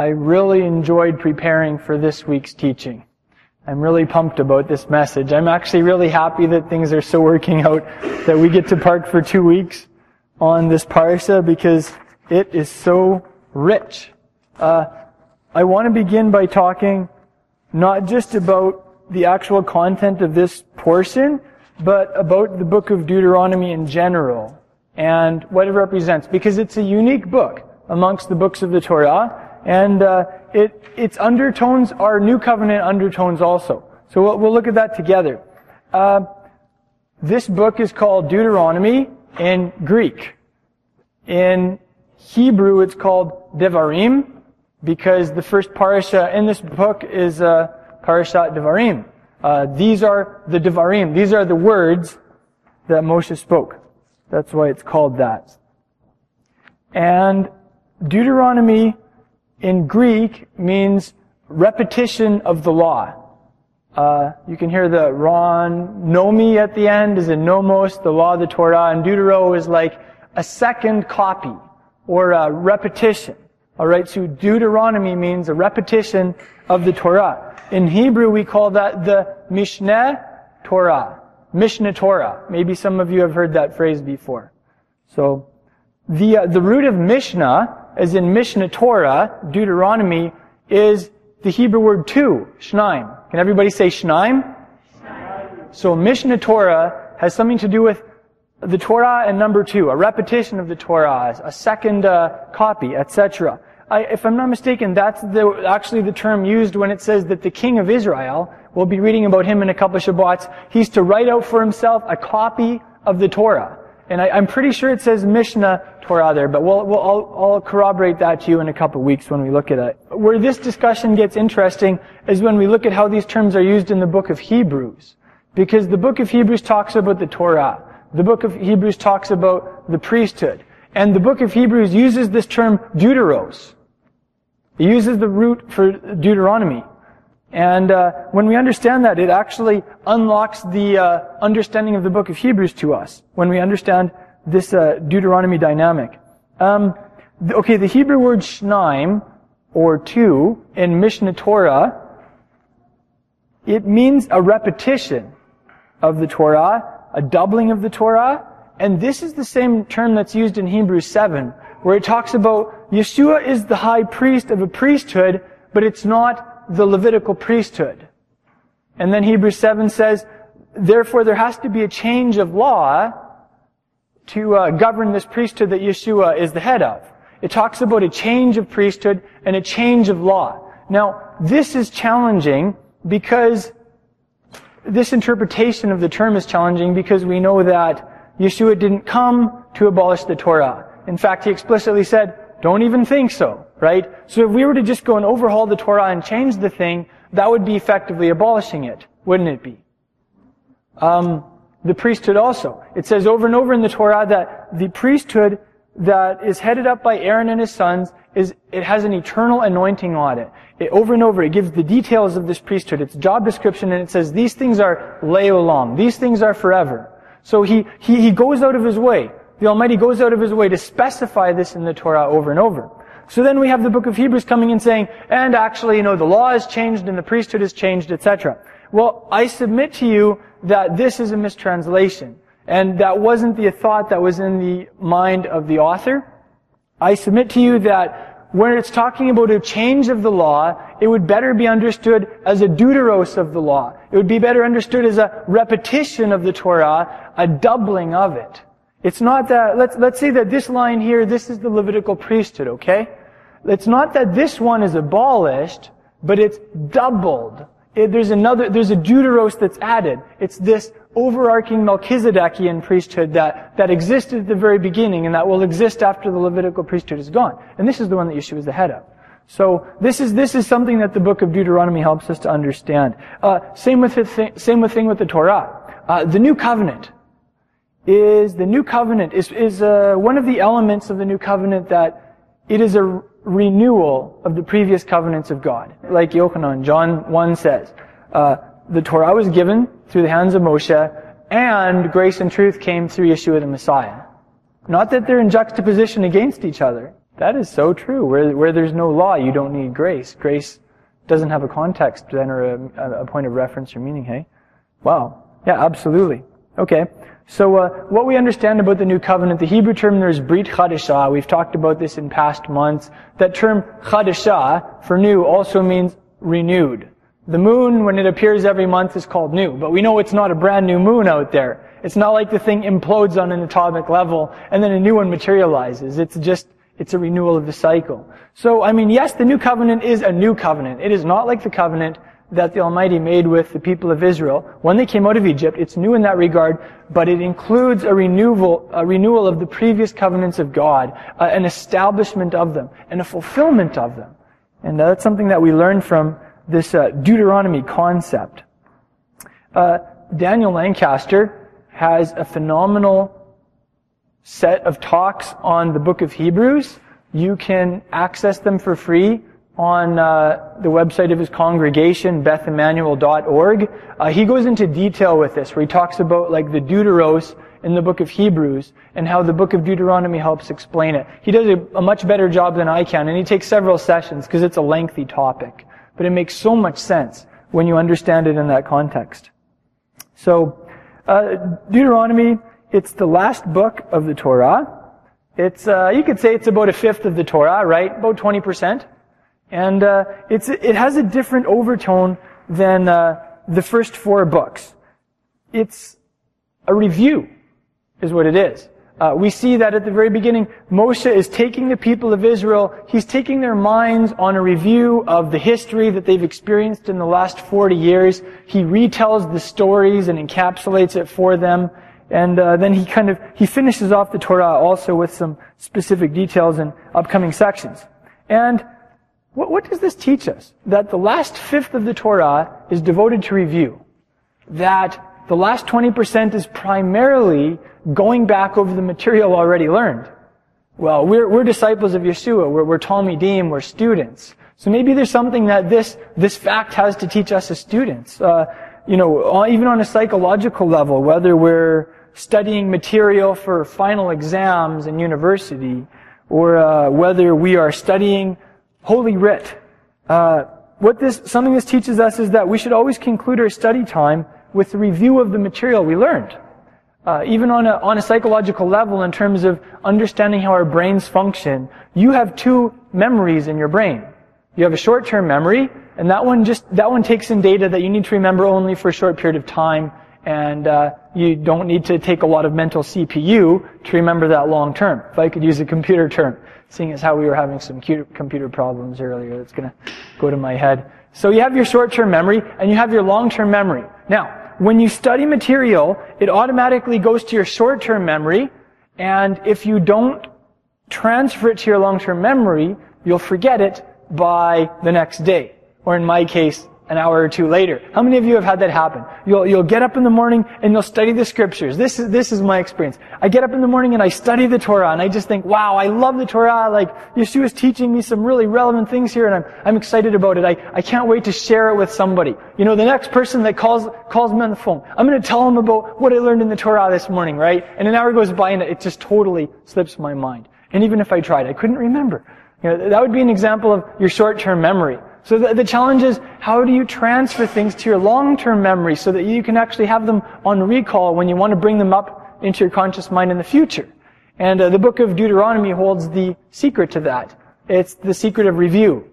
I really enjoyed preparing for this week's teaching. I'm really pumped about this message. I'm actually really happy that things are so working out that we get to park for two weeks on this parsha because it is so rich. Uh, I want to begin by talking not just about the actual content of this portion, but about the book of Deuteronomy in general and what it represents, because it's a unique book amongst the books of the Torah, and uh, it, its undertones are New Covenant undertones also. So we'll, we'll look at that together. Uh, this book is called Deuteronomy in Greek. In Hebrew, it's called Devarim, because the first parasha in this book is uh, Parashat Devarim. Uh, these are the Devarim. These are the words that Moshe spoke. That's why it's called that. And Deuteronomy in Greek means repetition of the law. Uh, you can hear the ron nomi at the end is in nomos, the law of the Torah, and Deutero is like a second copy or a repetition. Alright, so Deuteronomy means a repetition of the Torah. In Hebrew, we call that the Mishneh Torah. Mishneh Torah. Maybe some of you have heard that phrase before. So, the, uh, the root of Mishnah, as in Mishneh Torah, Deuteronomy, is the Hebrew word two, shnaim. Can everybody say shnaim? So Mishneh Torah has something to do with the Torah and number two, a repetition of the Torah, a second uh, copy, etc. If I'm not mistaken, that's the, actually the term used when it says that the king of Israel, we'll be reading about him in a couple of Shabbats, he's to write out for himself a copy of the Torah. And I, am pretty sure it says Mishnah Torah there, but we'll, we'll, I'll, I'll corroborate that to you in a couple of weeks when we look at it. Where this discussion gets interesting is when we look at how these terms are used in the book of Hebrews. Because the book of Hebrews talks about the Torah. The book of Hebrews talks about the priesthood. And the book of Hebrews uses this term deuteros, it uses the root for Deuteronomy. And uh, when we understand that, it actually unlocks the uh, understanding of the book of Hebrews to us, when we understand this uh, Deuteronomy dynamic. Um, okay, the Hebrew word shnaim, or two, in Mishneh Torah, it means a repetition of the Torah, a doubling of the Torah, and this is the same term that's used in Hebrews 7, where it talks about Yeshua is the high priest of a priesthood, but it's not the Levitical priesthood. And then Hebrews 7 says, therefore there has to be a change of law to uh, govern this priesthood that Yeshua is the head of. It talks about a change of priesthood and a change of law. Now, this is challenging because this interpretation of the term is challenging because we know that Yeshua didn't come to abolish the Torah. In fact, he explicitly said, don't even think so, right? So if we were to just go and overhaul the Torah and change the thing, that would be effectively abolishing it, wouldn't it be? Um, the priesthood also. It says over and over in the Torah that the priesthood that is headed up by Aaron and his sons is, it has an eternal anointing on it. it. Over and over, it gives the details of this priesthood, its job description, and it says these things are leolam. These things are forever. So he, he, he goes out of his way the Almighty goes out of His way to specify this in the Torah over and over. So then we have the book of Hebrews coming and saying, and actually, you know, the law has changed and the priesthood has changed, etc. Well, I submit to you that this is a mistranslation. And that wasn't the thought that was in the mind of the author. I submit to you that when it's talking about a change of the law, it would better be understood as a deuteros of the law. It would be better understood as a repetition of the Torah, a doubling of it. It's not that, let's, let's say that this line here, this is the Levitical priesthood, okay? It's not that this one is abolished, but it's doubled. It, there's another, there's a deuteros that's added. It's this overarching Melchizedekian priesthood that, that existed at the very beginning and that will exist after the Levitical priesthood is gone. And this is the one that Yeshua is the head of. So this is this is something that the book of Deuteronomy helps us to understand. Uh, same with the same with thing with the Torah. Uh, the new covenant is the new covenant, is, is uh, one of the elements of the new covenant that it is a renewal of the previous covenants of God. Like Yochanan, John 1 says, uh, the Torah was given through the hands of Moshe, and grace and truth came through Yeshua the Messiah. Not that they're in juxtaposition against each other. That is so true. Where, where there's no law, you don't need grace. Grace doesn't have a context then or a, a point of reference or meaning, hey? Wow. Yeah, absolutely. Okay. So uh, what we understand about the new covenant, the Hebrew term there is Brit Chadashah. We've talked about this in past months. That term Chadashah for new also means renewed. The moon, when it appears every month, is called new, but we know it's not a brand new moon out there. It's not like the thing implodes on an atomic level and then a new one materializes. It's just it's a renewal of the cycle. So, I mean, yes, the new covenant is a new covenant. It is not like the covenant that the Almighty made with the people of Israel when they came out of Egypt. It's new in that regard, but it includes a renewal, a renewal of the previous covenants of God, uh, an establishment of them, and a fulfillment of them. And that's something that we learn from this uh, Deuteronomy concept. Uh, Daniel Lancaster has a phenomenal set of talks on the book of Hebrews. You can access them for free on uh, the website of his congregation, bethimmanuel.org. Uh, he goes into detail with this, where he talks about like the Deuteros in the book of Hebrews and how the book of Deuteronomy helps explain it. He does a, a much better job than I can, and he takes several sessions because it's a lengthy topic. But it makes so much sense when you understand it in that context. So, uh, Deuteronomy it's the last book of the Torah. It's, uh, you could say it's about a fifth of the Torah, right? About 20%. And, uh, it's, it has a different overtone than, uh, the first four books. It's a review, is what it is. Uh, we see that at the very beginning, Moshe is taking the people of Israel, he's taking their minds on a review of the history that they've experienced in the last 40 years. He retells the stories and encapsulates it for them. And uh, then he kind of he finishes off the Torah also with some specific details in upcoming sections. And what, what does this teach us? That the last fifth of the Torah is devoted to review. That the last 20% is primarily going back over the material already learned. Well, we're, we're disciples of Yeshua. We're, we're Talmidim. We're students. So maybe there's something that this, this fact has to teach us as students. Uh, you know, even on a psychological level, whether we're studying material for final exams in university, or uh, whether we are studying Holy Writ. Uh, what this, something this teaches us is that we should always conclude our study time with a review of the material we learned. Uh, even on a, on a psychological level, in terms of understanding how our brains function, you have two memories in your brain. You have a short-term memory, and that one just that one takes in data that you need to remember only for a short period of time, and uh, you don't need to take a lot of mental CPU to remember that long term. If I could use a computer term, seeing as how we were having some computer problems earlier, that's going to go to my head. So you have your short-term memory and you have your long-term memory. Now, when you study material, it automatically goes to your short-term memory, and if you don't transfer it to your long-term memory, you'll forget it by the next day. Or in my case, an hour or two later. How many of you have had that happen? You'll, you'll get up in the morning and you'll study the scriptures. This is, this is my experience. I get up in the morning and I study the Torah and I just think, wow, I love the Torah. Like, Yeshua's teaching me some really relevant things here and I'm, I'm excited about it. I, I can't wait to share it with somebody. You know, the next person that calls, calls me on the phone, I'm going to tell them about what I learned in the Torah this morning, right? And an hour goes by and it just totally slips my mind. And even if I tried, I couldn't remember. You know, that would be an example of your short-term memory. So the, the, challenge is, how do you transfer things to your long-term memory so that you can actually have them on recall when you want to bring them up into your conscious mind in the future? And uh, the book of Deuteronomy holds the secret to that. It's the secret of review.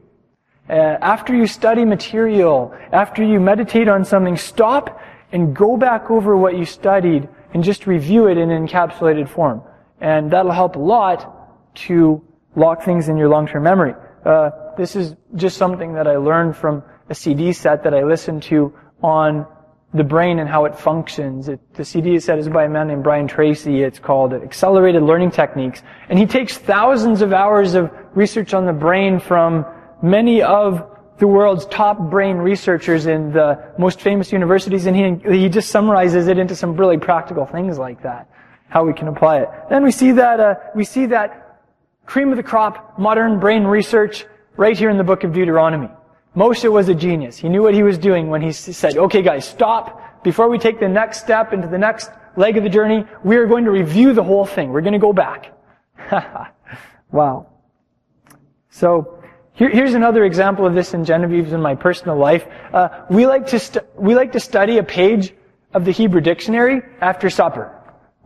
Uh, after you study material, after you meditate on something, stop and go back over what you studied and just review it in encapsulated form. And that'll help a lot to lock things in your long-term memory. Uh, this is just something that I learned from a CD set that I listened to on the brain and how it functions. It, the CD set is by a man named Brian Tracy. It's called Accelerated Learning Techniques. And he takes thousands of hours of research on the brain from many of the world's top brain researchers in the most famous universities, and he, he just summarizes it into some really practical things like that, how we can apply it. Then we see that, uh, we see that cream of the crop modern brain research right here in the book of Deuteronomy. Moshe was a genius. He knew what he was doing when he said, okay guys, stop. Before we take the next step into the next leg of the journey, we are going to review the whole thing. We're going to go back. wow. So here, here's another example of this in Genevieve's in my personal life. Uh, we like to stu- we like to study a page of the Hebrew dictionary after supper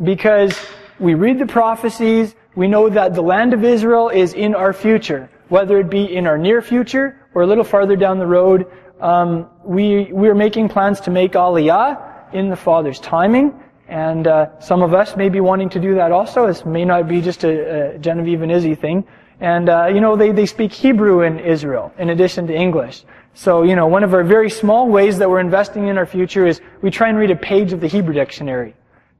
because we read the prophecies. We know that the land of Israel is in our future, whether it be in our near future or a little farther down the road. Um, we we're making plans to make Aliyah in the Father's timing. And uh, some of us may be wanting to do that also. This may not be just a, a Genevieve and Izzy thing. And, uh, you know, they, they speak Hebrew in Israel in addition to English. So, you know, one of our very small ways that we're investing in our future is we try and read a page of the Hebrew dictionary.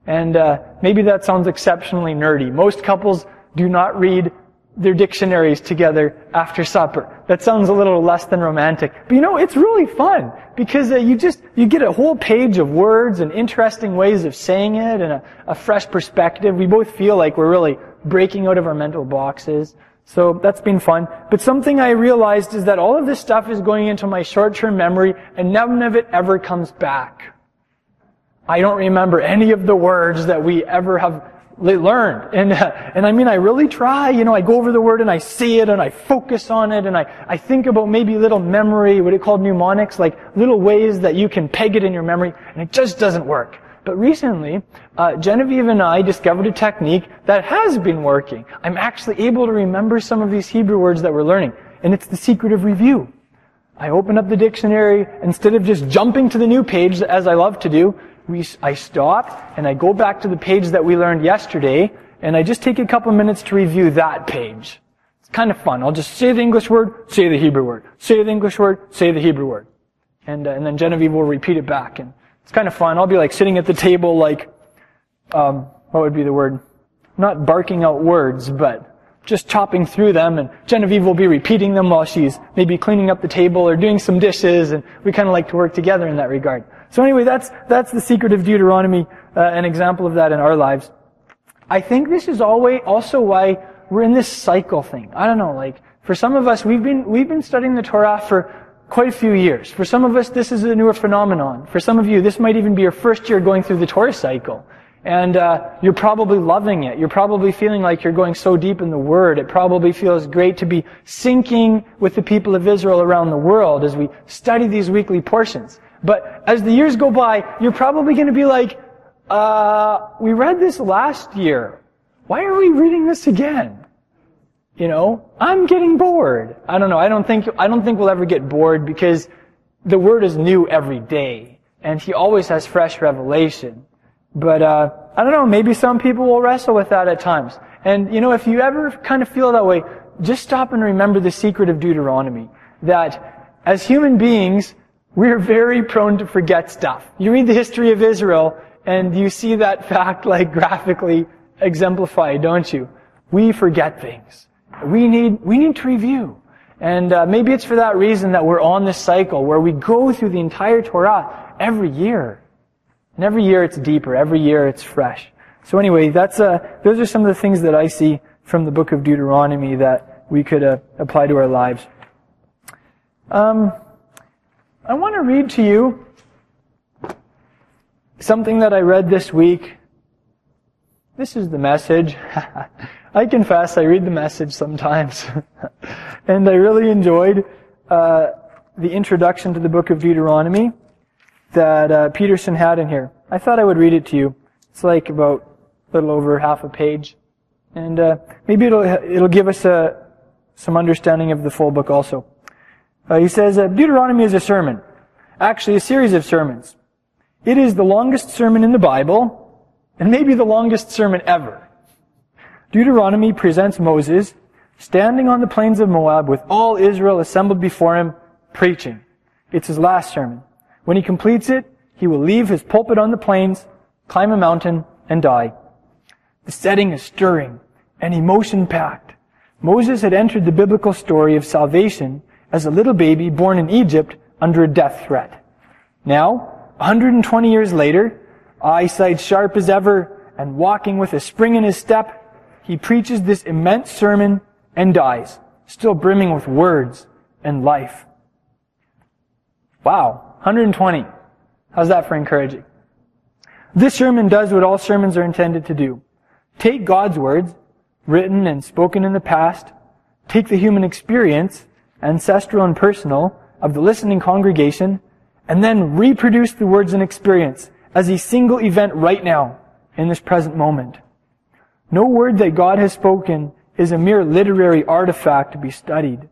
And uh, maybe that sounds exceptionally nerdy. Most couples do not read their dictionaries together after supper. That sounds a little less than romantic. But you know, it's really fun because uh, you just, you get a whole page of words and interesting ways of saying it and a, a fresh perspective. We both feel like we're really breaking out of our mental boxes. So that's been fun. But something I realized is that all of this stuff is going into my short-term memory and none of it ever comes back. I don't remember any of the words that we ever have learned. And, and I mean, I really try, you know, I go over the word and I see it and I focus on it and I, I think about maybe little memory, what it called mnemonics, like little ways that you can peg it in your memory and it just doesn't work. But recently, uh, Genevieve and I discovered a technique that has been working. I'm actually able to remember some of these Hebrew words that we're learning. And it's the secret of review. I open up the dictionary, instead of just jumping to the new page, as I love to do, we, I stop and I go back to the page that we learned yesterday and I just take a couple minutes to review that page. It's kind of fun. I'll just say the English word, say the Hebrew word. Say the English word, say the Hebrew word. And, uh, and then Genevieve will repeat it back. And it's kind of fun. I'll be like sitting at the table like, um, what would be the word? Not barking out words, but just chopping through them and Genevieve will be repeating them while she's maybe cleaning up the table or doing some dishes and we kind of like to work together in that regard. So anyway, that's, that's the secret of Deuteronomy, uh, an example of that in our lives. I think this is always also why we're in this cycle thing. I don't know, like, for some of us, we've been, we've been studying the Torah for quite a few years. For some of us, this is a newer phenomenon. For some of you, this might even be your first year going through the Torah cycle. And uh, you're probably loving it. You're probably feeling like you're going so deep in the Word. It probably feels great to be syncing with the people of Israel around the world as we study these weekly portions. But as the years go by, you're probably going to be like, uh, we read this last year. Why are we reading this again? You know, I'm getting bored. I don't know. I don't think, I don't think we'll ever get bored because the word is new every day and he always has fresh revelation. But, uh, I don't know, maybe some people will wrestle with that at times. And, you know, if you ever kind of feel that way, just stop and remember the secret of Deuteronomy. That as human beings, we're very prone to forget stuff. You read the history of Israel and you see that fact like graphically exemplified, don't you? We forget things. We need, we need to review. And uh, maybe it's for that reason that we're on this cycle where we go through the entire Torah every year. And every year it's deeper. Every year it's fresh. So anyway, that's, uh, those are some of the things that I see from the book of Deuteronomy that we could uh, apply to our lives. Um, I want to read to you something that I read this week. This is the message. I confess I read the message sometimes. and I really enjoyed uh, the introduction to the book of Deuteronomy that uh, Peterson had in here. I thought I would read it to you. It's like about a little over half a page. And uh, maybe it'll, it'll give us a, uh, some understanding of the full book also. Uh, he says uh, Deuteronomy is a sermon, actually a series of sermons. It is the longest sermon in the Bible, and maybe the longest sermon ever. Deuteronomy presents Moses standing on the plains of Moab with all Israel assembled before him, preaching. It's his last sermon. When he completes it, he will leave his pulpit on the plains, climb a mountain, and die. The setting is stirring and emotion packed. Moses had entered the biblical story of salvation as a little baby born in Egypt under a death threat. Now, 120 years later, eyesight sharp as ever and walking with a spring in his step, he preaches this immense sermon and dies, still brimming with words and life. Wow, 120. How's that for encouraging? This sermon does what all sermons are intended to do. Take God's words, written and spoken in the past, take the human experience, ancestral and personal, of the listening congregation, and then reproduce the words and experience as a single event right now, in this present moment. No word that God has spoken is a mere literary artifact to be studied.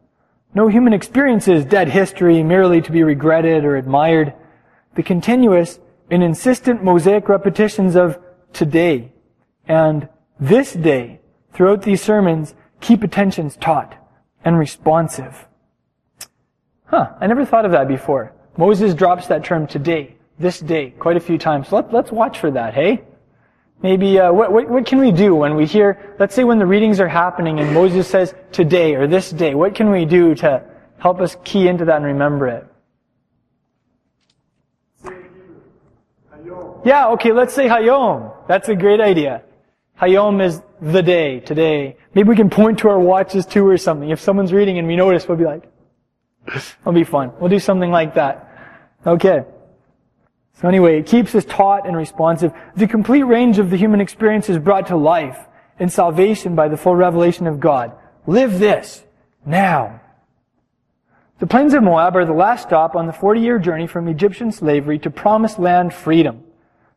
No human experience is dead history merely to be regretted or admired. The continuous and insistent mosaic repetitions of today and this day throughout these sermons keep attentions taut and responsive. Huh, I never thought of that before. Moses drops that term today, this day, quite a few times. Let, let's watch for that, hey? Maybe, uh, what, what, what can we do when we hear, let's say when the readings are happening and Moses says today or this day, what can we do to help us key into that and remember it? Yeah, okay, let's say Hayom. That's a great idea. Hayom is the day, today. Maybe we can point to our watches too or something. If someone's reading and we notice, we'll be like, it'll be fun. We'll do something like that. Okay. So anyway, it keeps us taut and responsive. The complete range of the human experience is brought to life in salvation by the full revelation of God. Live this now. The plains of Moab are the last stop on the 40-year journey from Egyptian slavery to promised land freedom.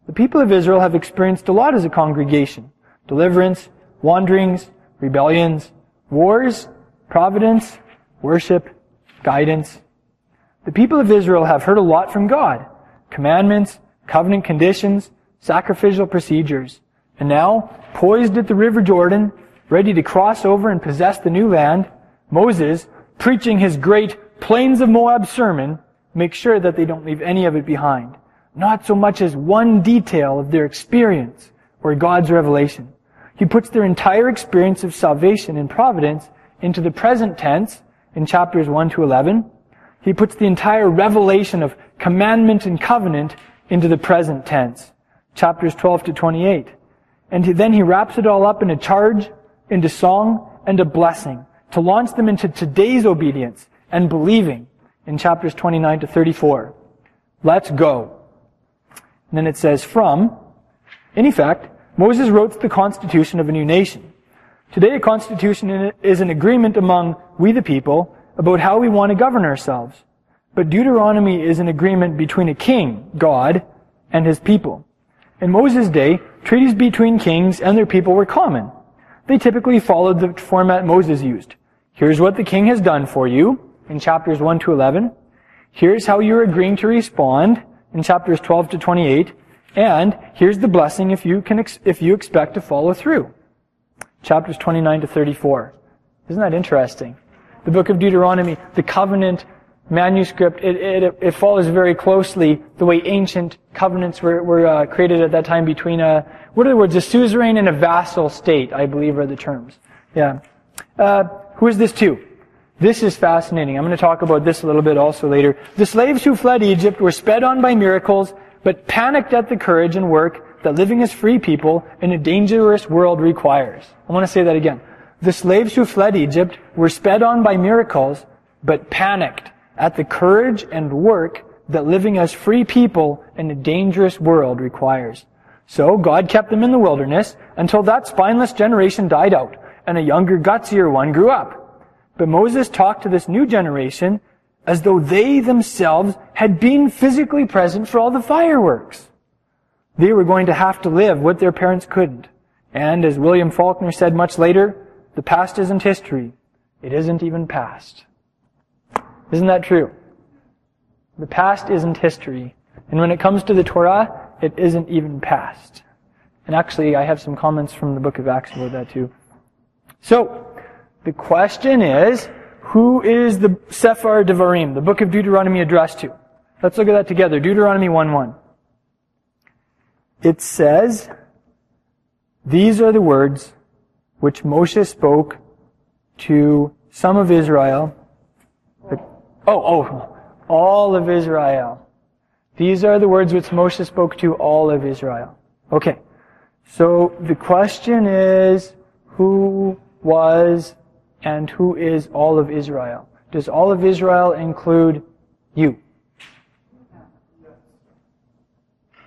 The people of Israel have experienced a lot as a congregation. Deliverance, wanderings, rebellions, wars, providence, worship, guidance. The people of Israel have heard a lot from God commandments, covenant conditions, sacrificial procedures. And now, poised at the river Jordan, ready to cross over and possess the new land, Moses, preaching his great Plains of Moab sermon, makes sure that they don't leave any of it behind. Not so much as one detail of their experience or God's revelation. He puts their entire experience of salvation and providence into the present tense in chapters 1 to 11. He puts the entire revelation of commandment and covenant into the present tense, chapters 12 to 28. And then he wraps it all up in a charge, into song, and a blessing to launch them into today's obedience and believing in chapters 29 to 34. Let's go. And then it says from, in effect, Moses wrote the constitution of a new nation. Today a constitution is an agreement among we the people about how we want to govern ourselves. But Deuteronomy is an agreement between a king, God, and his people. In Moses' day, treaties between kings and their people were common. They typically followed the format Moses used. Here's what the king has done for you in chapters 1 to 11. Here's how you're agreeing to respond in chapters 12 to 28. And here's the blessing if you can, if you expect to follow through. Chapters 29 to 34. Isn't that interesting? The book of Deuteronomy, the covenant manuscript, it, it, it follows very closely the way ancient covenants were, were uh, created at that time between a, what are the words, a suzerain and a vassal state, I believe are the terms. Yeah. Uh, who is this to? This is fascinating. I'm going to talk about this a little bit also later. The slaves who fled Egypt were sped on by miracles, but panicked at the courage and work that living as free people in a dangerous world requires. I want to say that again. The slaves who fled Egypt were sped on by miracles, but panicked at the courage and work that living as free people in a dangerous world requires. So God kept them in the wilderness until that spineless generation died out and a younger, gutsier one grew up. But Moses talked to this new generation as though they themselves had been physically present for all the fireworks. They were going to have to live what their parents couldn't. And as William Faulkner said much later, the past isn't history. It isn't even past. Isn't that true? The past isn't history. And when it comes to the Torah, it isn't even past. And actually, I have some comments from the book of Acts about that too. So, the question is, who is the Sefer Devarim, the book of Deuteronomy addressed to? Let's look at that together. Deuteronomy 1.1. It says, These are the words which Moshe spoke to some of Israel Oh, oh, all of Israel. These are the words which Moshe spoke to all of Israel. Okay. So the question is, who was and who is all of Israel? Does all of Israel include you?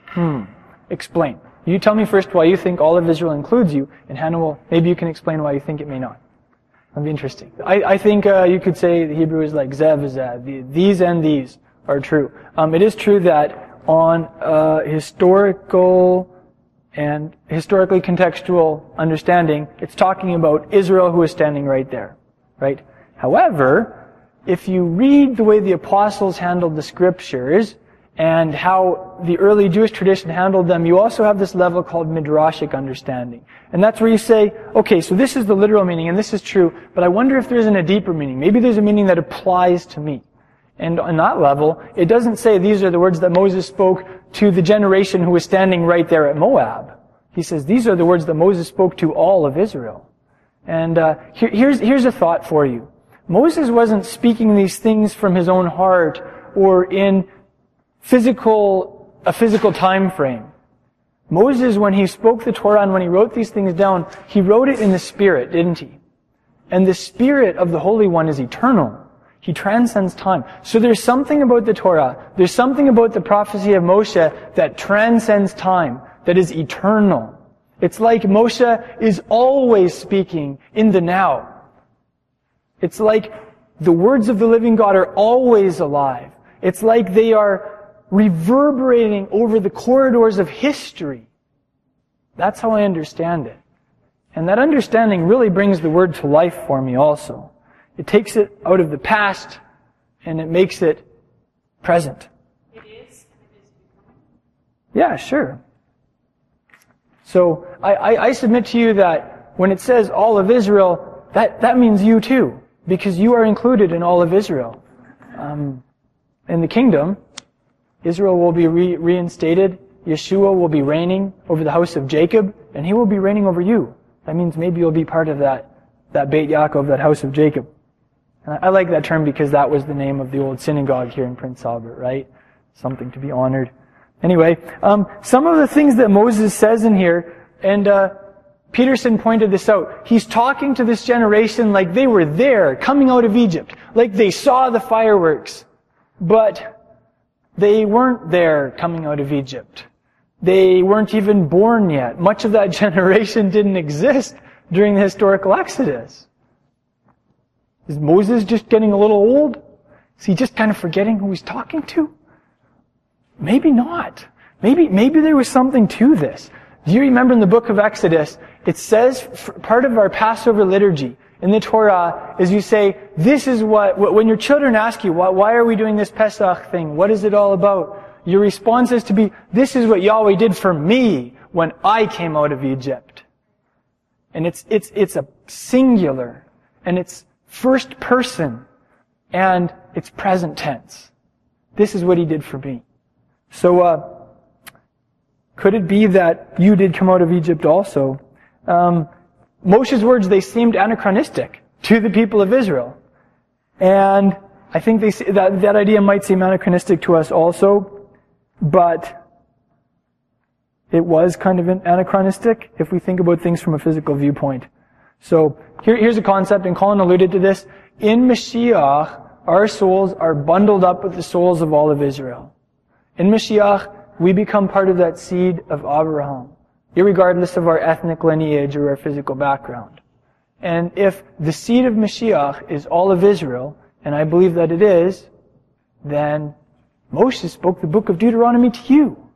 Hmm. Explain. You tell me first why you think all of Israel includes you, and Hannah will, maybe you can explain why you think it may not. That'd be interesting. I, I think uh, you could say the Hebrew is like zev zev. The, these and these are true. Um, it is true that on uh, historical and historically contextual understanding, it's talking about Israel who is standing right there, right? However, if you read the way the apostles handled the scriptures, and how the early Jewish tradition handled them, you also have this level called midrashic understanding. And that's where you say, okay, so this is the literal meaning, and this is true, but I wonder if there isn't a deeper meaning. Maybe there's a meaning that applies to me. And on that level, it doesn't say these are the words that Moses spoke to the generation who was standing right there at Moab. He says these are the words that Moses spoke to all of Israel. And uh, here, here's, here's a thought for you. Moses wasn't speaking these things from his own heart or in physical, a physical time frame. Moses, when he spoke the Torah and when he wrote these things down, he wrote it in the Spirit, didn't he? And the Spirit of the Holy One is eternal. He transcends time. So there's something about the Torah, there's something about the prophecy of Moshe that transcends time, that is eternal. It's like Moshe is always speaking in the now. It's like the words of the living God are always alive. It's like they are reverberating over the corridors of history. That's how I understand it. And that understanding really brings the word to life for me also. It takes it out of the past and it makes it present. It is, and it is Yeah, sure. So I, I, I submit to you that when it says all of Israel, that, that means you too, because you are included in all of Israel. Um, in the kingdom, Israel will be re- reinstated. Yeshua will be reigning over the house of Jacob, and he will be reigning over you. That means maybe you'll be part of that, that Beit Yaakov, that house of Jacob. And I, I like that term because that was the name of the old synagogue here in Prince Albert, right? Something to be honored. Anyway, um, some of the things that Moses says in here, and uh, Peterson pointed this out. He's talking to this generation like they were there, coming out of Egypt, like they saw the fireworks. But they weren't there coming out of Egypt. They weren't even born yet. Much of that generation didn't exist during the historical Exodus. Is Moses just getting a little old? Is he just kind of forgetting who he's talking to? Maybe not. Maybe, maybe there was something to this. Do you remember in the book of Exodus, it says, part of our Passover liturgy, in the Torah is you say, this is what, when your children ask you, why, are we doing this Pesach thing? What is it all about? Your response is to be, this is what Yahweh did for me when I came out of Egypt. And it's, it's, it's a singular, and it's first person, and it's present tense. This is what he did for me. So, uh, could it be that you did come out of Egypt also? Um, Moshe's words, they seemed anachronistic to the people of Israel. And I think they, that, that idea might seem anachronistic to us also, but it was kind of anachronistic if we think about things from a physical viewpoint. So here, here's a concept, and Colin alluded to this. In Mashiach, our souls are bundled up with the souls of all of Israel. In Mashiach, we become part of that seed of Abraham regardless of our ethnic lineage or our physical background. And if the seed of Mashiach is all of Israel, and I believe that it is, then Moses spoke the book of Deuteronomy to you.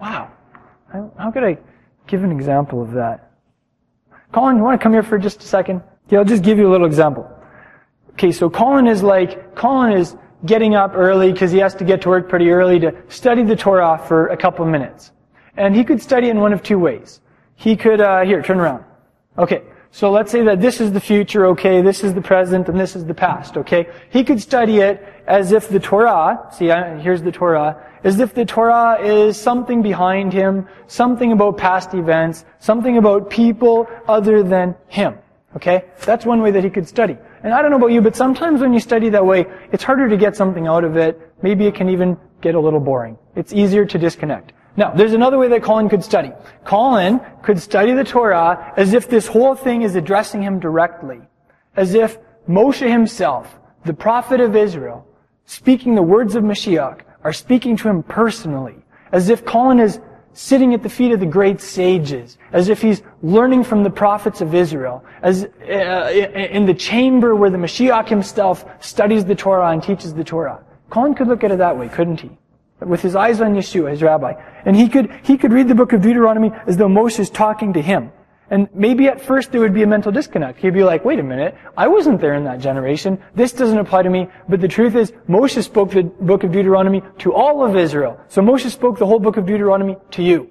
Wow. How could I give an example of that? Colin, you want to come here for just a second? Yeah, I'll just give you a little example. Okay, so Colin is like, Colin is getting up early because he has to get to work pretty early to study the Torah for a couple of minutes. And he could study in one of two ways. He could, uh, here, turn around. Okay. So let's say that this is the future, okay, this is the present, and this is the past, okay? He could study it as if the Torah, see, here's the Torah, as if the Torah is something behind him, something about past events, something about people other than him, okay? That's one way that he could study. And I don't know about you, but sometimes when you study that way, it's harder to get something out of it. Maybe it can even get a little boring. It's easier to disconnect. Now, there's another way that Colin could study. Colin could study the Torah as if this whole thing is addressing him directly. As if Moshe himself, the prophet of Israel, speaking the words of Mashiach, are speaking to him personally. As if Colin is sitting at the feet of the great sages, as if he's learning from the prophets of Israel, as uh, in the chamber where the Mashiach himself studies the Torah and teaches the Torah. Colin could look at it that way, couldn't he? With his eyes on Yeshua, his rabbi. And he could, he could read the book of Deuteronomy as though Moshe is talking to him. And maybe at first there would be a mental disconnect. He'd be like, wait a minute, I wasn't there in that generation. This doesn't apply to me. But the truth is, Moshe spoke the book of Deuteronomy to all of Israel. So Moshe spoke the whole book of Deuteronomy to you.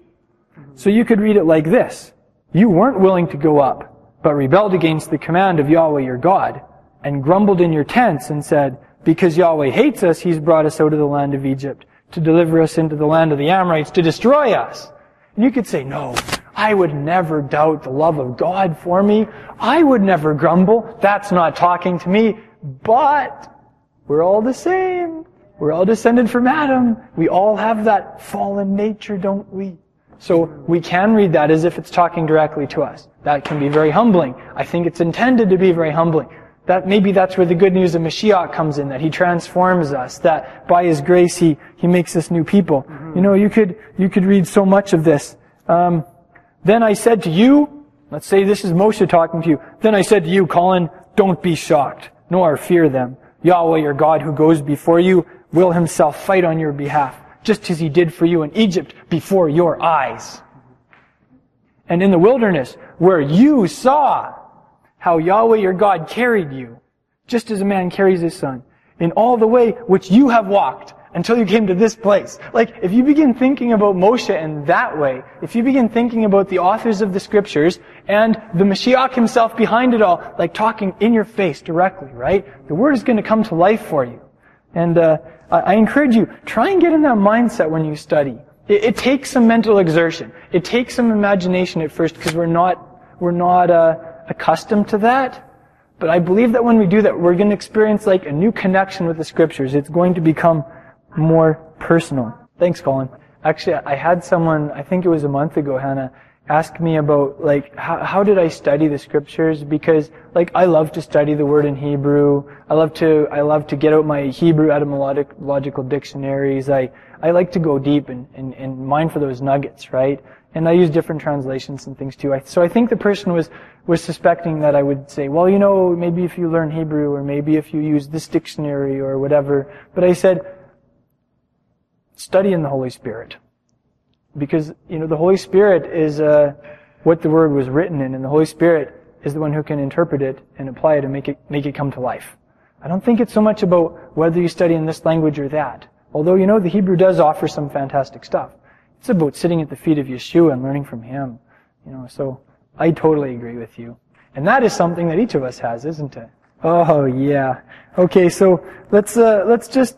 So you could read it like this. You weren't willing to go up, but rebelled against the command of Yahweh your God, and grumbled in your tents and said, because Yahweh hates us, He's brought us out of the land of Egypt to deliver us into the land of the Amorites to destroy us. And you could say, no, I would never doubt the love of God for me. I would never grumble. That's not talking to me. But we're all the same. We're all descended from Adam. We all have that fallen nature, don't we? So we can read that as if it's talking directly to us. That can be very humbling. I think it's intended to be very humbling. That maybe that's where the good news of Mashiach comes in, that he transforms us, that by his grace he, he makes us new people. Mm-hmm. You know, you could, you could read so much of this. Um, then I said to you, let's say this is Moshe talking to you. Then I said to you, Colin, don't be shocked, nor fear them. Yahweh, your God who goes before you, will himself fight on your behalf, just as he did for you in Egypt before your eyes. And in the wilderness, where you saw how Yahweh your God carried you, just as a man carries his son, in all the way which you have walked, until you came to this place. Like, if you begin thinking about Moshe in that way, if you begin thinking about the authors of the scriptures and the Mashiach himself behind it all, like talking in your face directly, right? The word is going to come to life for you. And uh, I encourage you, try and get in that mindset when you study. It, it takes some mental exertion. It takes some imagination at first because we're not we're not uh, accustomed to that. But I believe that when we do that, we're going to experience like a new connection with the scriptures. It's going to become more personal. Thanks, Colin. Actually, I had someone, I think it was a month ago, Hannah, ask me about, like, how, how did I study the scriptures? Because, like, I love to study the word in Hebrew. I love to, I love to get out my Hebrew etymological dictionaries. I, I like to go deep and, and, and mine for those nuggets, right? And I use different translations and things too. I, so I think the person was, was suspecting that I would say, well, you know, maybe if you learn Hebrew or maybe if you use this dictionary or whatever. But I said, study in the Holy Spirit. Because, you know, the Holy Spirit is uh, what the Word was written in, and the Holy Spirit is the one who can interpret it and apply it and make it, make it come to life. I don't think it's so much about whether you study in this language or that. Although, you know, the Hebrew does offer some fantastic stuff. It's about sitting at the feet of Yeshua and learning from Him. You know, so I totally agree with you. And that is something that each of us has, isn't it? Oh yeah. Okay, so let's uh, let's just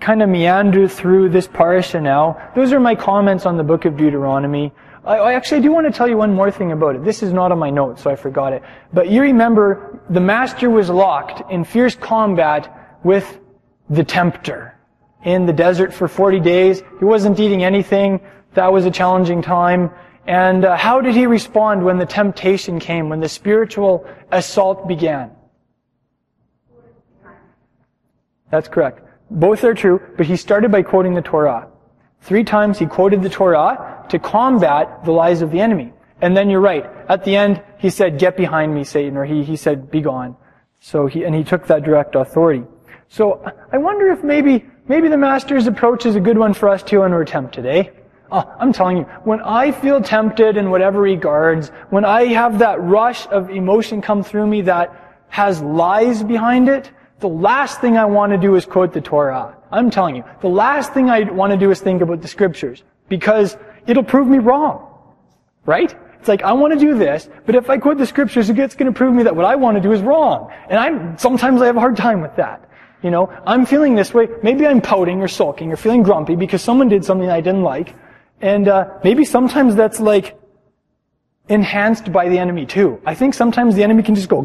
kind of meander through this parsha now. Those are my comments on the book of Deuteronomy. I, I actually do want to tell you one more thing about it. This is not on my notes, so I forgot it. But you remember, the master was locked in fierce combat with the tempter in the desert for 40 days. He wasn't eating anything. That was a challenging time. And uh, how did he respond when the temptation came, when the spiritual assault began? That's correct. Both are true, but he started by quoting the Torah. Three times he quoted the Torah to combat the lies of the enemy. And then you're right. At the end, he said, get behind me, Satan, or he, he said, be gone. So he, and he took that direct authority. So I wonder if maybe, maybe the master's approach is a good one for us too when we're tempted, eh? Oh, I'm telling you, when I feel tempted in whatever regards, when I have that rush of emotion come through me that has lies behind it, the last thing I want to do is quote the Torah. I'm telling you, the last thing I want to do is think about the scriptures because it'll prove me wrong. Right? It's like, I want to do this, but if I quote the scriptures, it's going to prove me that what I want to do is wrong. And I'm, sometimes I have a hard time with that. You know, I'm feeling this way. Maybe I'm pouting or sulking or feeling grumpy because someone did something I didn't like. And, uh, maybe sometimes that's like, enhanced by the enemy too. I think sometimes the enemy can just go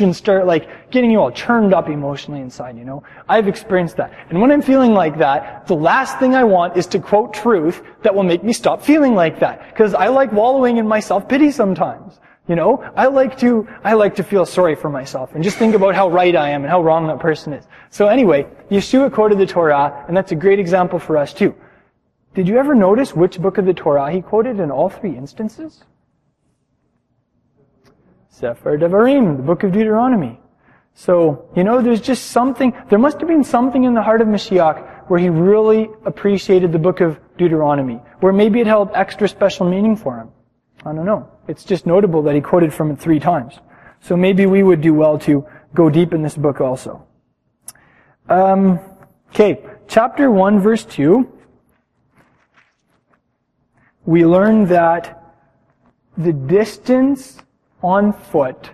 and start like getting you all churned up emotionally inside, you know. I've experienced that. And when I'm feeling like that, the last thing I want is to quote truth that will make me stop feeling like that. Because I like wallowing in my self-pity sometimes. You know, I like to, I like to feel sorry for myself and just think about how right I am and how wrong that person is. So anyway, Yeshua quoted the Torah, and that's a great example for us too. Did you ever notice which book of the Torah he quoted in all three instances? Sefer Devarim, the book of Deuteronomy. So, you know, there's just something, there must have been something in the heart of Mashiach where he really appreciated the book of Deuteronomy, where maybe it held extra special meaning for him. I don't know. It's just notable that he quoted from it three times. So maybe we would do well to go deep in this book also. Um, okay, chapter 1, verse 2. We learn that the distance on foot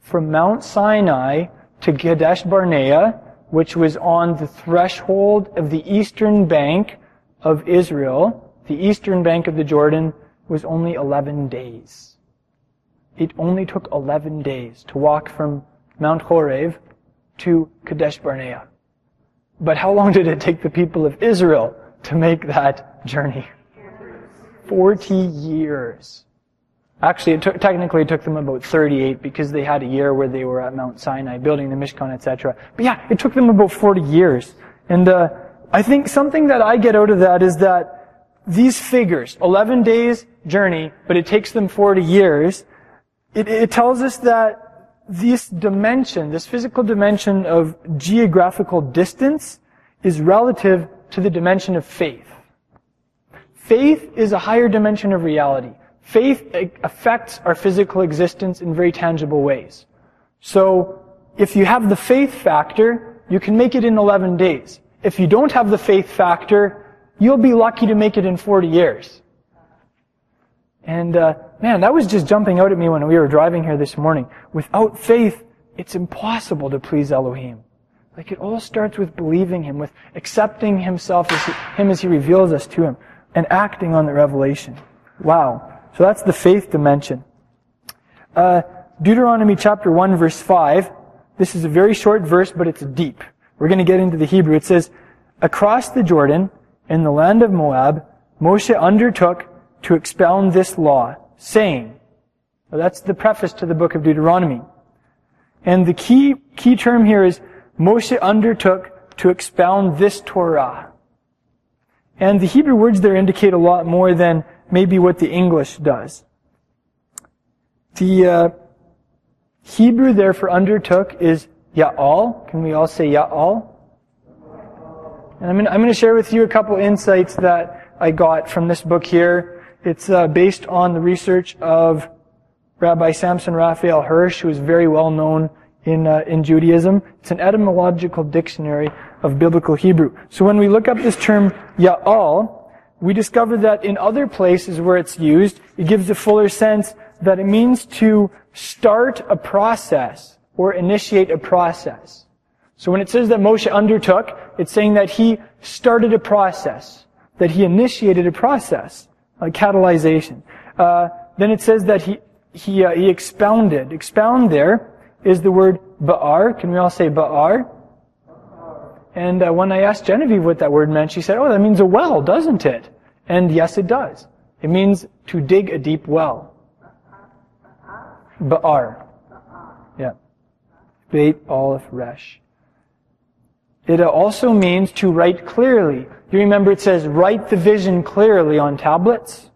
from Mount Sinai to Kadesh Barnea, which was on the threshold of the eastern bank of Israel, the eastern bank of the Jordan, was only 11 days. It only took 11 days to walk from Mount Horeb to Kadesh Barnea. But how long did it take the people of Israel to make that journey? 40 years. Actually, it took, technically it took them about 38 because they had a year where they were at Mount Sinai building the Mishkan, etc. But yeah, it took them about 40 years. And uh, I think something that I get out of that is that these figures, 11 days journey, but it takes them 40 years, it, it tells us that this dimension, this physical dimension of geographical distance is relative to the dimension of faith. Faith is a higher dimension of reality. Faith affects our physical existence in very tangible ways. So, if you have the faith factor, you can make it in 11 days. If you don't have the faith factor, you'll be lucky to make it in 40 years. And uh, man, that was just jumping out at me when we were driving here this morning. Without faith, it's impossible to please Elohim. Like it all starts with believing Him, with accepting Himself as he, Him as He reveals us to Him, and acting on the revelation. Wow. So that's the faith dimension. Uh, Deuteronomy chapter 1 verse 5. This is a very short verse, but it's deep. We're going to get into the Hebrew. It says, Across the Jordan, in the land of Moab, Moshe undertook to expound this law, saying, well, that's the preface to the book of Deuteronomy. And the key, key term here is Moshe undertook to expound this Torah. And the Hebrew words there indicate a lot more than maybe what the English does. The uh, Hebrew there for undertook is ya'al. Can we all say ya'al? And I'm going, to share with you a couple insights that I got from this book here. It's uh, based on the research of Rabbi Samson Raphael Hirsch, who is very well known in, uh, in Judaism. It's an etymological dictionary of biblical Hebrew. So when we look up this term ya'al, we discover that in other places where it's used, it gives a fuller sense that it means to start a process or initiate a process. So when it says that Moshe undertook, it's saying that he started a process, that he initiated a process, a catalyzation. Uh, then it says that he he uh, he expounded. Expound there is the word ba'ar. Can we all say ba'ar? And uh, when I asked Genevieve what that word meant, she said, "Oh, that means a well, doesn't it?" And yes, it does. It means to dig a deep well. Ba'ar. Yeah. Beit Aleph Resh. It also means to write clearly. You remember it says, write the vision clearly on tablets?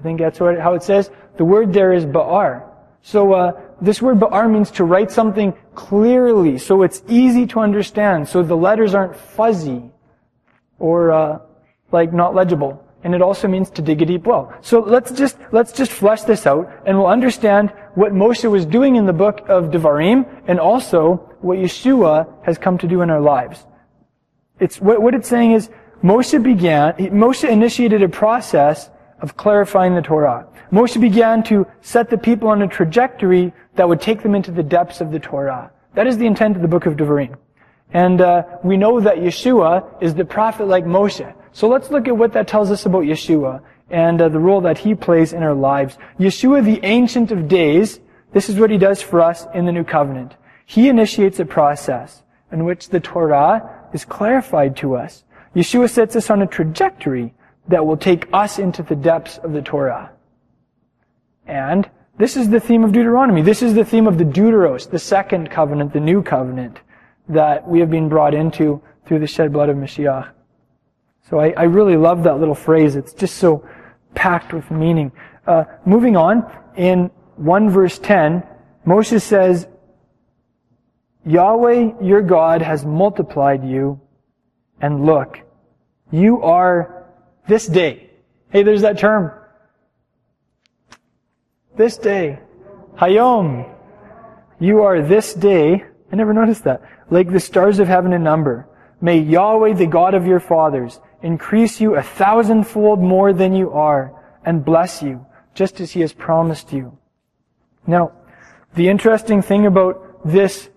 I think that's what, how it says. The word there is ba'ar. So uh, this word ba'ar means to write something clearly, so it's easy to understand, so the letters aren't fuzzy or uh, like not legible and it also means to dig a deep well. So let's just, let's just flesh this out, and we'll understand what Moshe was doing in the book of Devarim, and also what Yeshua has come to do in our lives. It's, what, what it's saying is, Moshe began, Moshe initiated a process of clarifying the Torah. Moshe began to set the people on a trajectory that would take them into the depths of the Torah. That is the intent of the book of Devarim. And uh, we know that Yeshua is the prophet like Moshe. So let's look at what that tells us about Yeshua and uh, the role that he plays in our lives. Yeshua, the Ancient of Days, this is what he does for us in the New Covenant. He initiates a process in which the Torah is clarified to us. Yeshua sets us on a trajectory that will take us into the depths of the Torah. And this is the theme of Deuteronomy. This is the theme of the Deuteros, the second covenant, the new covenant that we have been brought into through the shed blood of Mashiach. So I, I really love that little phrase. It's just so packed with meaning. Uh, moving on, in 1 verse 10, Moses says, Yahweh, your God, has multiplied you, and look, you are this day. Hey, there's that term. This day. Hayom. You are this day. I never noticed that. Like the stars of heaven in number. May Yahweh, the God of your fathers, increase you a thousandfold more than you are, and bless you, just as he has promised you. Now, the interesting thing about this,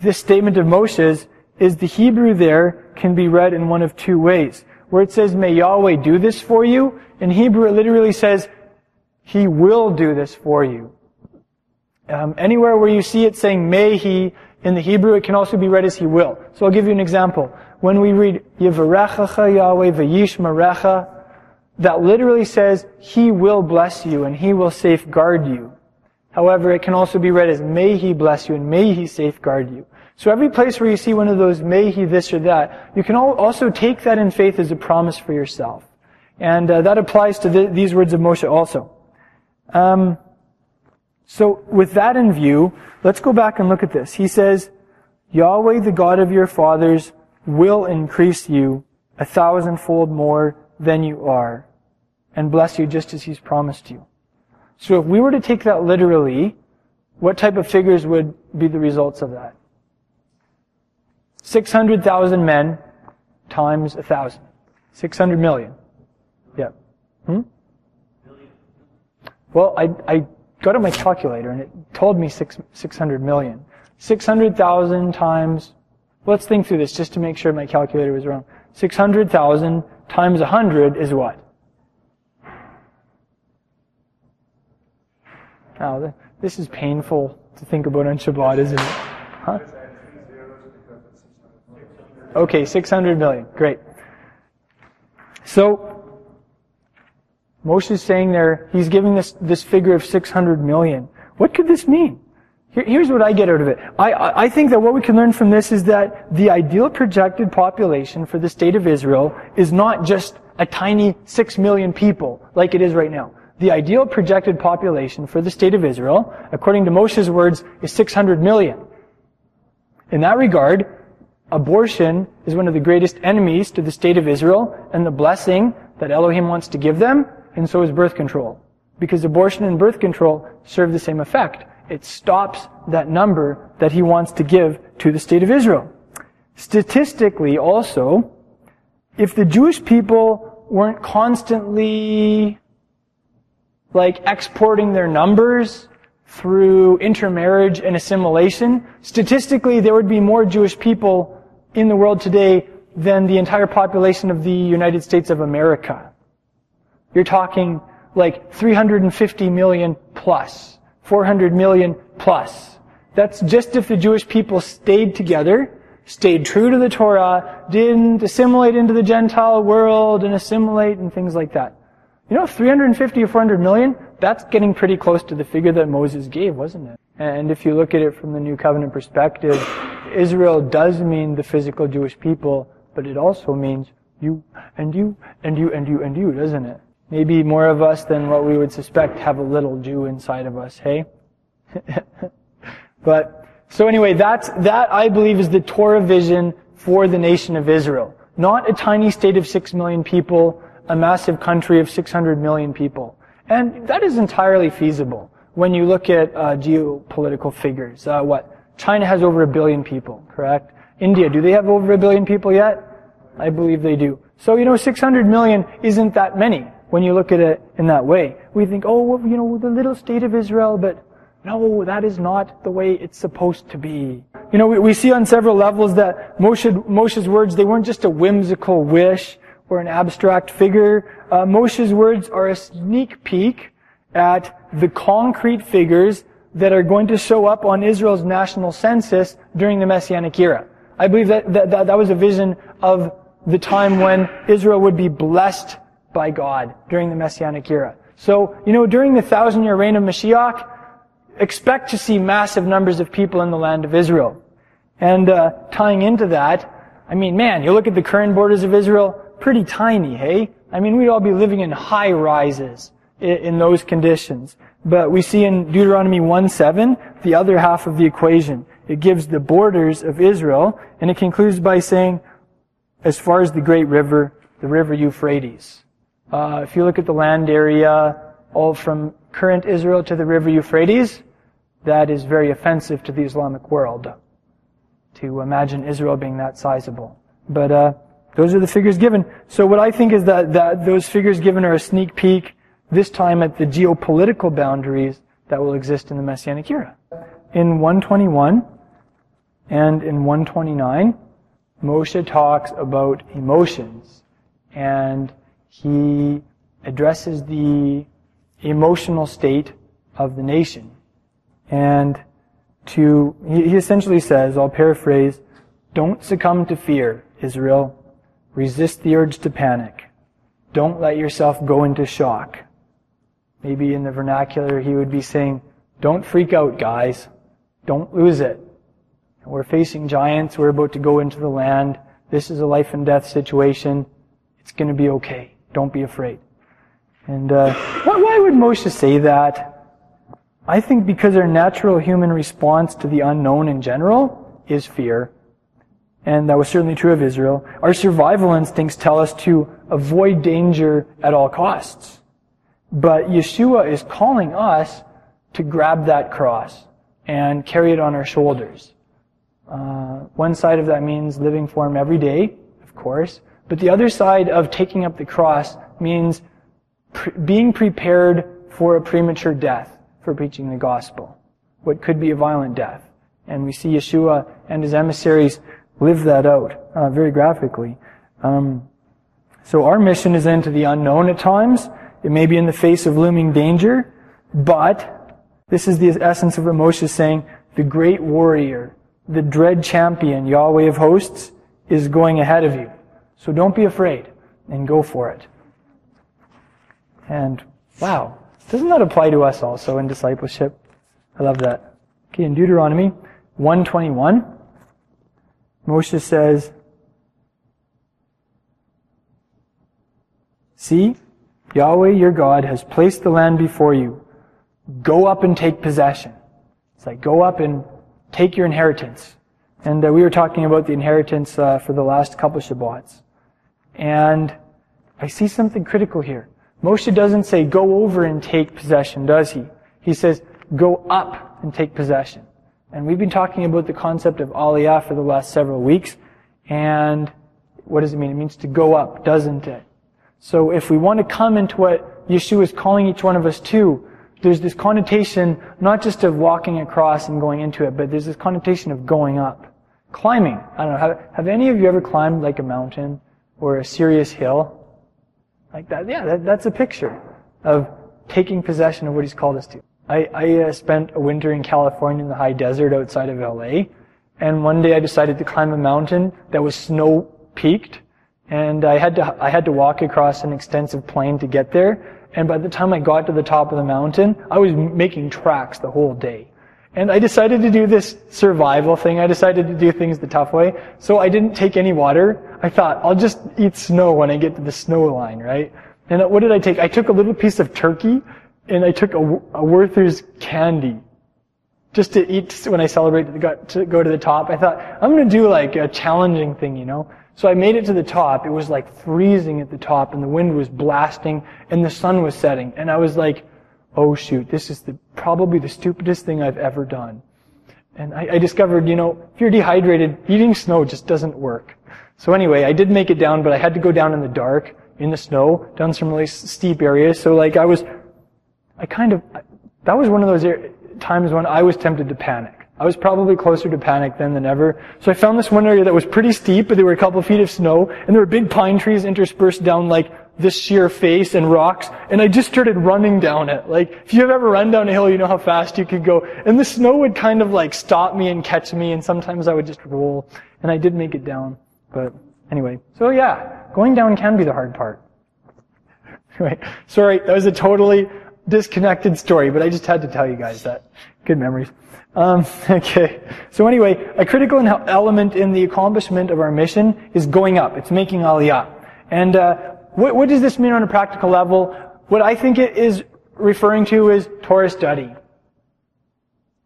this statement of Moshe's is the Hebrew there can be read in one of two ways. Where it says, may Yahweh do this for you, in Hebrew it literally says, he will do this for you. Um, anywhere where you see it saying may he, in the Hebrew it can also be read as he will. So I'll give you an example. When we read Yivarechacha Yahweh V'yishmarecha, that literally says he will bless you and he will safeguard you. However, it can also be read as may he bless you and may he safeguard you. So every place where you see one of those may he this or that, you can also take that in faith as a promise for yourself. And uh, that applies to the, these words of Moshe also. Um, so with that in view, let's go back and look at this. He says, Yahweh, the God of your fathers, will increase you a thousandfold more than you are and bless you just as he's promised you. So if we were to take that literally, what type of figures would be the results of that? 600,000 men times a thousand. 600 million. Yeah. Hmm? Well, I, I got on my calculator and it told me six, 600 million. 600,000 times, let's think through this just to make sure my calculator was wrong. 600,000 times 100 is what? Now, this is painful to think about on Shabbat, isn't it? Huh? Okay, 600 million. Great. So, Moshe is saying there, he's giving this, this figure of 600 million. What could this mean? Here, here's what I get out of it. I, I think that what we can learn from this is that the ideal projected population for the state of Israel is not just a tiny 6 million people like it is right now. The ideal projected population for the state of Israel, according to Moshe's words, is 600 million. In that regard, abortion is one of the greatest enemies to the state of Israel and the blessing that Elohim wants to give them and so is birth control. Because abortion and birth control serve the same effect. It stops that number that he wants to give to the state of Israel. Statistically also, if the Jewish people weren't constantly like exporting their numbers through intermarriage and assimilation, statistically there would be more Jewish people in the world today than the entire population of the United States of America. You're talking like 350 million plus, 400 million plus. That's just if the Jewish people stayed together, stayed true to the Torah, didn't assimilate into the Gentile world and assimilate and things like that. You know, 350 or 400 million, that's getting pretty close to the figure that Moses gave, wasn't it? And if you look at it from the New Covenant perspective, Israel does mean the physical Jewish people, but it also means you and you and you and you and you, doesn't it? Maybe more of us than what we would suspect have a little Jew inside of us, hey? but, so anyway, that's, that I believe is the Torah vision for the nation of Israel. Not a tiny state of six million people, a massive country of 600 million people. And that is entirely feasible when you look at uh, geopolitical figures. Uh, what? China has over a billion people, correct? India, do they have over a billion people yet? I believe they do. So, you know, 600 million isn't that many when you look at it in that way. We think, oh, well, you know, the little state of Israel, but no, that is not the way it's supposed to be. You know, we, we see on several levels that Moshe, Moshe's words, they weren't just a whimsical wish or an abstract figure. Uh, Moshe's words are a sneak peek at the concrete figures that are going to show up on Israel's national census during the Messianic era. I believe that, that, that, that was a vision of the time when Israel would be blessed by God during the Messianic era. So, you know, during the thousand year reign of Mashiach, expect to see massive numbers of people in the land of Israel. And uh, tying into that, I mean, man, you look at the current borders of Israel, pretty tiny, hey? I mean, we'd all be living in high rises in, in those conditions. But we see in Deuteronomy 1:7 the other half of the equation. It gives the borders of Israel, and it concludes by saying, as far as the great river, the river Euphrates. Uh, if you look at the land area, all from current Israel to the river Euphrates, that is very offensive to the Islamic world. To imagine Israel being that sizable. But uh, those are the figures given. So what I think is that, that those figures given are a sneak peek, this time at the geopolitical boundaries that will exist in the Messianic era. In 121 and in 129, Moshe talks about emotions and he addresses the emotional state of the nation. And to, he essentially says, I'll paraphrase, don't succumb to fear, Israel. Resist the urge to panic. Don't let yourself go into shock. Maybe in the vernacular he would be saying, don't freak out, guys. Don't lose it. We're facing giants. We're about to go into the land. This is a life and death situation. It's going to be okay. Don't be afraid. And uh, why would Moshe say that? I think because our natural human response to the unknown in general is fear. And that was certainly true of Israel. Our survival instincts tell us to avoid danger at all costs. But Yeshua is calling us to grab that cross and carry it on our shoulders. Uh, one side of that means living for Him every day, of course, but the other side of taking up the cross means pre- being prepared for a premature death for preaching the gospel, what could be a violent death. And we see Yeshua and his emissaries live that out uh, very graphically. Um, so our mission is into the unknown at times. It may be in the face of looming danger, but this is the essence of what Moshe is saying. The great warrior the dread champion, Yahweh of hosts, is going ahead of you. So don't be afraid and go for it. And wow, doesn't that apply to us also in discipleship? I love that. Okay, in Deuteronomy 121, Moshe says, See, Yahweh your God has placed the land before you. Go up and take possession. It's like go up and take your inheritance. And uh, we were talking about the inheritance uh, for the last couple of Shabbats. And I see something critical here. Moshe doesn't say go over and take possession, does he? He says go up and take possession. And we've been talking about the concept of aliyah for the last several weeks. And what does it mean? It means to go up, doesn't it? So if we want to come into what Yeshua is calling each one of us to, there's this connotation not just of walking across and going into it, but there's this connotation of going up. Climbing. I don't know. Have, have any of you ever climbed like a mountain or a serious hill? Like that? Yeah, that, that's a picture of taking possession of what he's called us to. I, I uh, spent a winter in California in the high desert outside of LA, and one day I decided to climb a mountain that was snow peaked, and I had to I had to walk across an extensive plain to get there. And by the time I got to the top of the mountain, I was making tracks the whole day. And I decided to do this survival thing. I decided to do things the tough way. So I didn't take any water. I thought, I'll just eat snow when I get to the snow line, right? And what did I take? I took a little piece of turkey and I took a, a Werther's candy just to eat when I celebrate to go to the top. I thought, I'm going to do like a challenging thing, you know? So I made it to the top. It was like freezing at the top and the wind was blasting and the sun was setting. And I was like, oh shoot, this is the, probably the stupidest thing I've ever done. And I, I discovered, you know, if you're dehydrated, eating snow just doesn't work. So anyway, I did make it down, but I had to go down in the dark, in the snow, down some really steep areas. So like I was, I kind of, that was one of those times when I was tempted to panic. I was probably closer to panic then than ever. So I found this one area that was pretty steep, but there were a couple feet of snow, and there were big pine trees interspersed down like this sheer face and rocks, and I just started running down it. Like, if you've ever run down a hill, you know how fast you could go. And the snow would kind of like stop me and catch me, and sometimes I would just roll, and I did make it down. But anyway, so yeah, going down can be the hard part. Anyway, sorry, that was a totally disconnected story, but I just had to tell you guys that. Good memories. Um, okay. So anyway, a critical element in the accomplishment of our mission is going up. It's making aliyah. And uh, what, what does this mean on a practical level? What I think it is referring to is Torah study.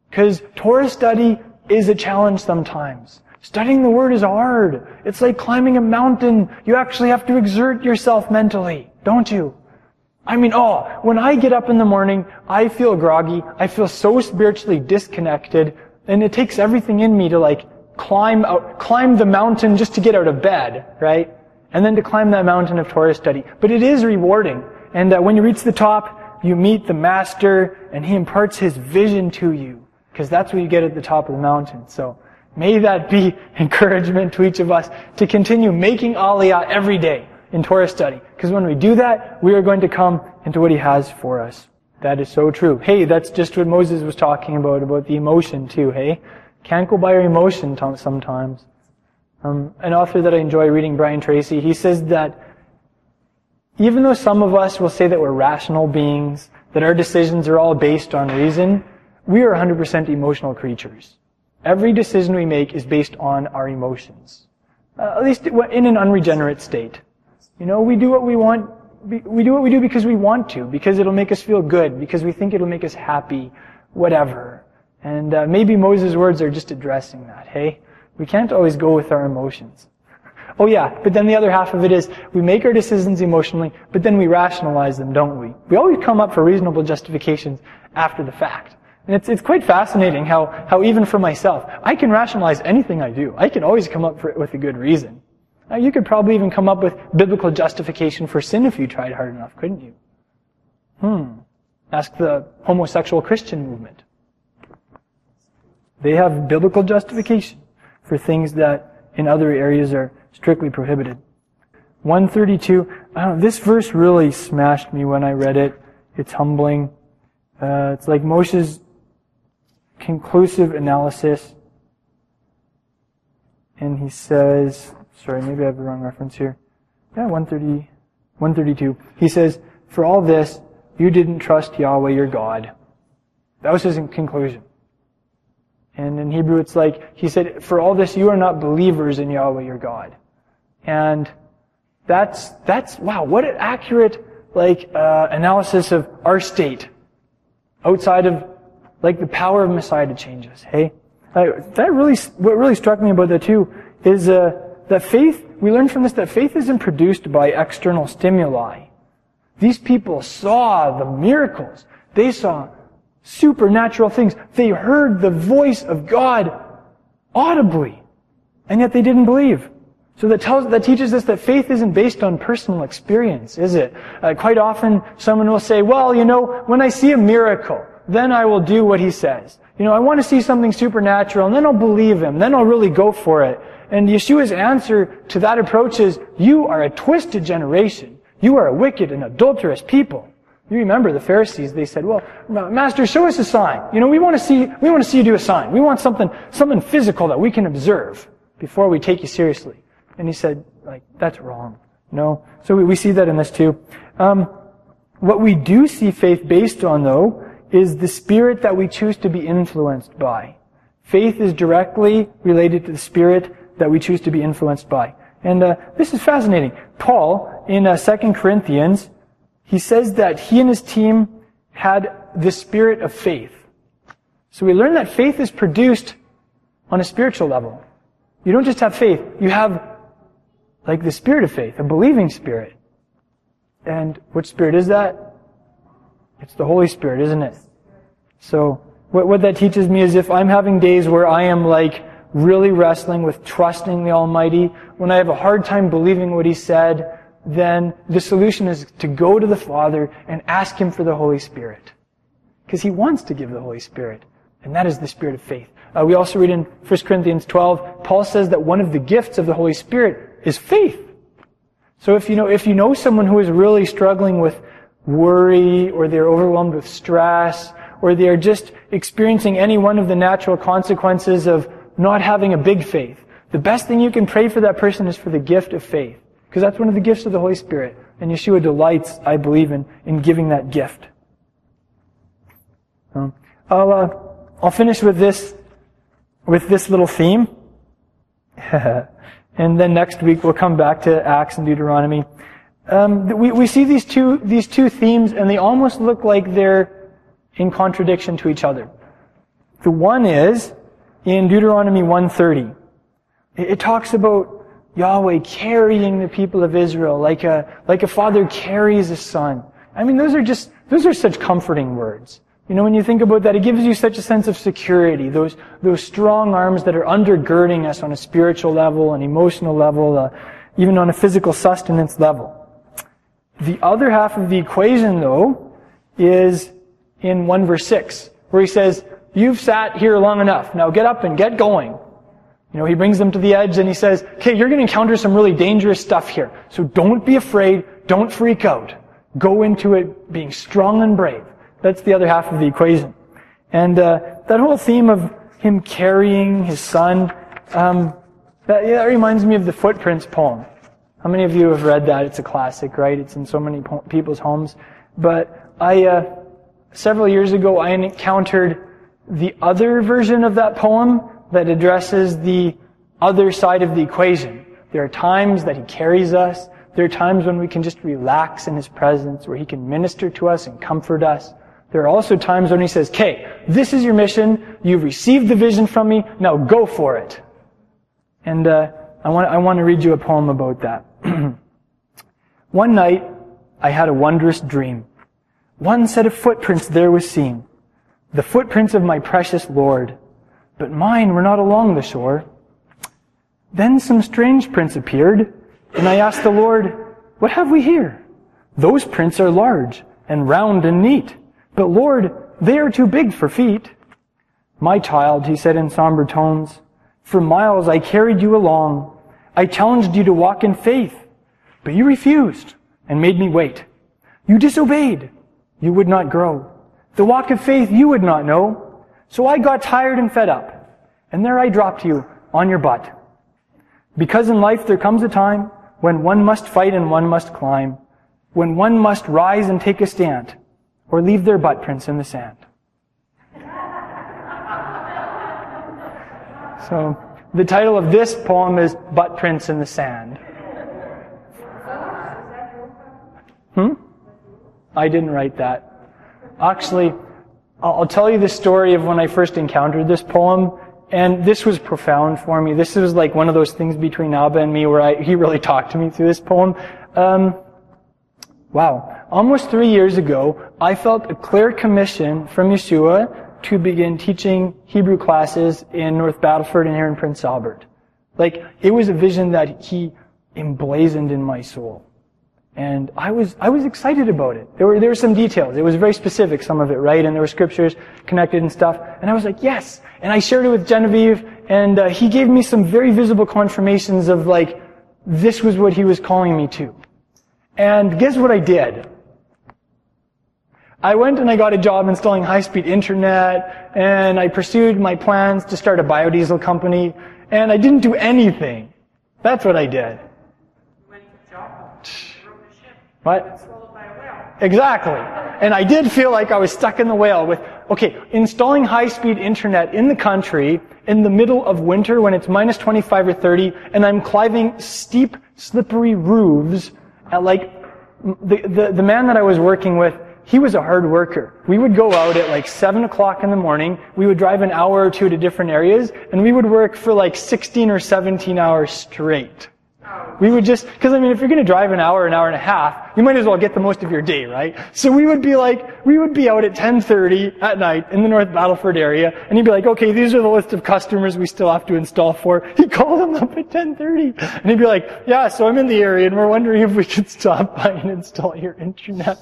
Because Torah study is a challenge sometimes. Studying the Word is hard. It's like climbing a mountain. You actually have to exert yourself mentally, don't you? I mean, oh, when I get up in the morning, I feel groggy. I feel so spiritually disconnected. And it takes everything in me to like climb out, climb the mountain just to get out of bed, right? And then to climb that mountain of Torah study. But it is rewarding. And uh, when you reach the top, you meet the Master and He imparts His vision to you. Because that's what you get at the top of the mountain. So, may that be encouragement to each of us to continue making Aliyah every day in Torah study. Because when we do that, we are going to come into what He has for us. That is so true. Hey, that's just what Moses was talking about, about the emotion too, hey? Can't go by your emotion sometimes. Um, an author that I enjoy reading, Brian Tracy, he says that even though some of us will say that we're rational beings, that our decisions are all based on reason, we are 100% emotional creatures. Every decision we make is based on our emotions. Uh, at least in an unregenerate state. You know, we do what we want, we do what we do because we want to, because it'll make us feel good, because we think it'll make us happy, whatever. And uh, maybe Moses' words are just addressing that, hey? We can't always go with our emotions. Oh yeah, but then the other half of it is we make our decisions emotionally, but then we rationalize them, don't we? We always come up for reasonable justifications after the fact. And it's, it's quite fascinating how, how even for myself, I can rationalize anything I do. I can always come up for, with a good reason. Now, you could probably even come up with biblical justification for sin if you tried hard enough, couldn't you? Hmm. Ask the homosexual Christian movement. They have biblical justification for things that in other areas are strictly prohibited. 132, know, this verse really smashed me when I read it. It's humbling. Uh, it's like Moshe's conclusive analysis. And he says, sorry, maybe I have the wrong reference here. Yeah, 130, 132. He says, for all this, you didn't trust Yahweh your God. That was his conclusion. And in Hebrew, it's like, he said, for all this, you are not believers in Yahweh your God. And that's, that's, wow, what an accurate, like, uh, analysis of our state. Outside of, like, the power of Messiah to change us, hey? Uh, that really, what really struck me about that too, is, uh, that faith, we learn from this that faith isn't produced by external stimuli. These people saw the miracles. They saw supernatural things. They heard the voice of God audibly, and yet they didn't believe. So that tells, that teaches us that faith isn't based on personal experience, is it? Uh, quite often, someone will say, "Well, you know, when I see a miracle, then I will do what he says. You know, I want to see something supernatural, and then I'll believe him. Then I'll really go for it." And Yeshua's answer to that approach is, "You are a twisted generation. You are a wicked and adulterous people." You remember the Pharisees, they said, well, Master, show us a sign. You know, we want to see, we want to see you do a sign. We want something, something physical that we can observe before we take you seriously. And he said, like, that's wrong. No. So we, we see that in this too. Um, what we do see faith based on, though, is the spirit that we choose to be influenced by. Faith is directly related to the spirit that we choose to be influenced by. And uh, this is fascinating. Paul, in uh, 2 Corinthians, he says that he and his team had the spirit of faith. So we learn that faith is produced on a spiritual level. You don't just have faith, you have like the spirit of faith, a believing spirit. And which spirit is that? It's the Holy Spirit, isn't it? So what, what that teaches me is if I'm having days where I am like really wrestling with trusting the Almighty, when I have a hard time believing what He said, then the solution is to go to the Father and ask Him for the Holy Spirit. Because He wants to give the Holy Spirit. And that is the Spirit of faith. Uh, we also read in 1 Corinthians 12, Paul says that one of the gifts of the Holy Spirit is faith. So if you know, if you know someone who is really struggling with worry, or they're overwhelmed with stress, or they are just experiencing any one of the natural consequences of not having a big faith, the best thing you can pray for that person is for the gift of faith. Because that's one of the gifts of the Holy Spirit. And Yeshua delights, I believe, in, in giving that gift. Um, I'll, uh, I'll finish with this, with this little theme. And then next week we'll come back to Acts and Deuteronomy. Um, we, we see these two, these two themes and they almost look like they're in contradiction to each other. The one is in Deuteronomy 130. It, it talks about Yahweh carrying the people of Israel like a, like a father carries a son. I mean, those are just, those are such comforting words. You know, when you think about that, it gives you such a sense of security. Those, those strong arms that are undergirding us on a spiritual level, an emotional level, uh, even on a physical sustenance level. The other half of the equation, though, is in 1 verse 6, where he says, you've sat here long enough. Now get up and get going. You know, he brings them to the edge and he says, okay, you're going to encounter some really dangerous stuff here. So don't be afraid. Don't freak out. Go into it being strong and brave. That's the other half of the equation. And uh, that whole theme of him carrying his son, um, that, yeah, that reminds me of the Footprints poem. How many of you have read that? It's a classic, right? It's in so many people's homes. But I, uh, several years ago, I encountered the other version of that poem that addresses the other side of the equation. There are times that he carries us. There are times when we can just relax in his presence, where he can minister to us and comfort us. There are also times when he says, okay, this is your mission. You've received the vision from me. Now go for it. And uh, I, want, I want to read you a poem about that. One night, I had a wondrous dream. One set of footprints there was seen. The footprints of my precious Lord. But mine were not along the shore. Then some strange prints appeared, and I asked the Lord, what have we here? Those prints are large and round and neat. But Lord, they are too big for feet. My child, he said in somber tones, for miles I carried you along. I challenged you to walk in faith, but you refused and made me wait. You disobeyed. You would not grow. The walk of faith you would not know. So I got tired and fed up. And there I dropped you on your butt. Because in life there comes a time when one must fight and one must climb. When one must rise and take a stand or leave their butt prints in the sand. So, the title of this poem is Butt Prints in the Sand. Hmm? I didn't write that. Actually, I'll tell you the story of when I first encountered this poem, and this was profound for me. This was like one of those things between Abba and me where I, he really talked to me through this poem. Um, wow. Almost three years ago, I felt a clear commission from Yeshua to begin teaching Hebrew classes in North Battleford and here in Prince Albert. Like, it was a vision that he emblazoned in my soul. And I was, I was excited about it. There were, there were some details. It was very specific, some of it, right? And there were scriptures connected and stuff. And I was like, yes. And I shared it with Genevieve, and uh, he gave me some very visible confirmations of like, this was what he was calling me to. And guess what I did? I went and I got a job installing high-speed internet, and I pursued my plans to start a biodiesel company, and I didn't do anything. That's what I did. What? Exactly. And I did feel like I was stuck in the whale with, okay, installing high-speed internet in the country in the middle of winter when it's minus 25 or 30, and I'm climbing steep, slippery roofs at like, the, the, the man that I was working with, he was a hard worker. We would go out at like 7 o'clock in the morning. We would drive an hour or two to different areas, and we would work for like 16 or 17 hours straight. We would just, because I mean, if you're going to drive an hour, an hour and a half, you might as well get the most of your day, right? So we would be like, we would be out at 10:30 at night in the North Battleford area, and he'd be like, "Okay, these are the list of customers we still have to install for." He'd call them up at 10:30, and he'd be like, "Yeah, so I'm in the area, and we're wondering if we could stop by and install your internet."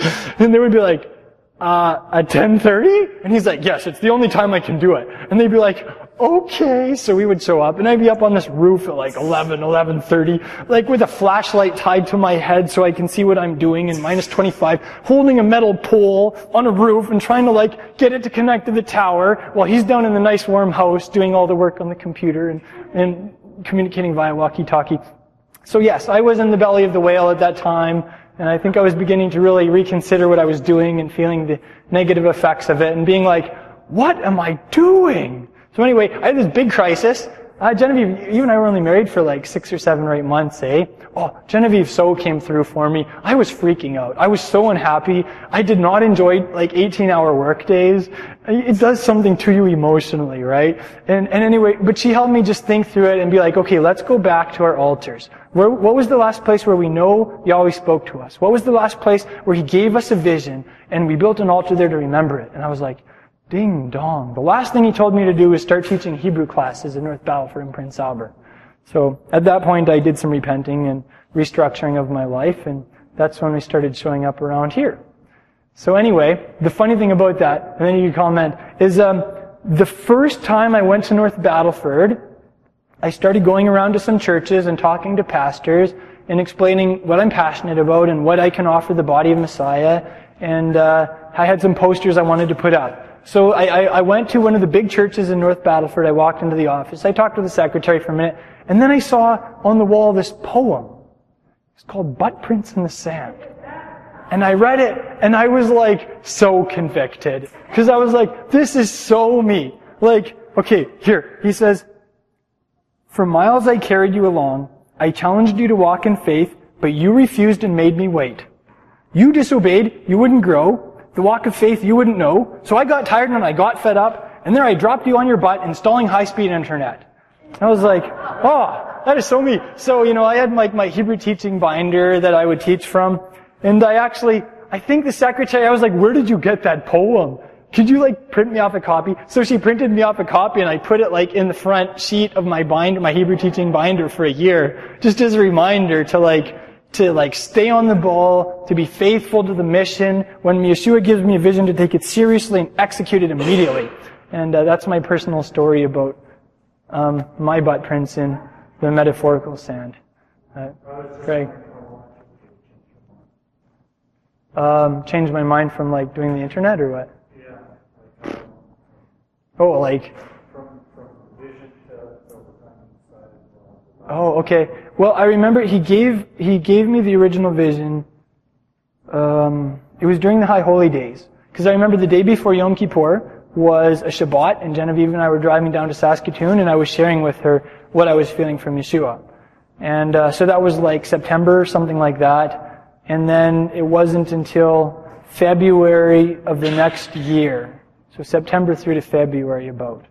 and they would be like, uh, at 10.30? And he's like, yes, it's the only time I can do it. And they'd be like, okay. So we would show up and I'd be up on this roof at like 11, 11.30, like with a flashlight tied to my head so I can see what I'm doing in minus 25, holding a metal pole on a roof and trying to like get it to connect to the tower while he's down in the nice warm house doing all the work on the computer and, and communicating via walkie-talkie. So yes, I was in the belly of the whale at that time. And I think I was beginning to really reconsider what I was doing and feeling the negative effects of it and being like, what am I doing? So anyway, I had this big crisis Uh, Genevieve, you and I were only married for like six or seven or eight months, eh? Oh, Genevieve so came through for me. I was freaking out. I was so unhappy. I did not enjoy like 18 hour work days. It does something to you emotionally, right? And, and anyway, but she helped me just think through it and be like, okay, let's go back to our altars. Where, what was the last place where we know Yahweh spoke to us? What was the last place where He gave us a vision and we built an altar there to remember it? And I was like, ding dong. The last thing He told me to do was start teaching Hebrew classes in North Battleford and Prince Albert. So at that point, I did some repenting and restructuring of my life, and that's when we started showing up around here. So anyway, the funny thing about that, and then you can comment, is um, the first time I went to North Battleford, I started going around to some churches and talking to pastors and explaining what I'm passionate about and what I can offer the body of Messiah. And uh, I had some posters I wanted to put up. So I, I, I went to one of the big churches in North Battleford. I walked into the office. I talked to the secretary for a minute. And then I saw on the wall this poem. It's called Butt Prints in the Sand. And I read it and I was like so convicted. Cause I was like, this is so me. Like, okay, here. He says, for miles I carried you along. I challenged you to walk in faith, but you refused and made me wait. You disobeyed. You wouldn't grow. The walk of faith you wouldn't know. So I got tired and I got fed up. And then I dropped you on your butt installing high-speed internet. I was like, oh, that is so me. So, you know, I had like my Hebrew teaching binder that I would teach from. And I actually, I think the secretary, I was like, where did you get that poem? Could you like print me off a copy? So she printed me off a copy and I put it like in the front sheet of my binder, my Hebrew teaching binder for a year, just as a reminder to like, to like stay on the ball, to be faithful to the mission. When Yeshua gives me a vision to take it seriously and execute it immediately. And uh, that's my personal story about um, my butt prints in the metaphorical sand. Uh, Greg. Um, changed my mind from like doing the internet or what? Oh, like. Oh, okay. Well, I remember he gave he gave me the original vision. Um, it was during the High Holy Days because I remember the day before Yom Kippur was a Shabbat, and Genevieve and I were driving down to Saskatoon, and I was sharing with her what I was feeling from Yeshua. And uh, so that was like September, something like that. And then it wasn't until February of the next year, so September through to February about,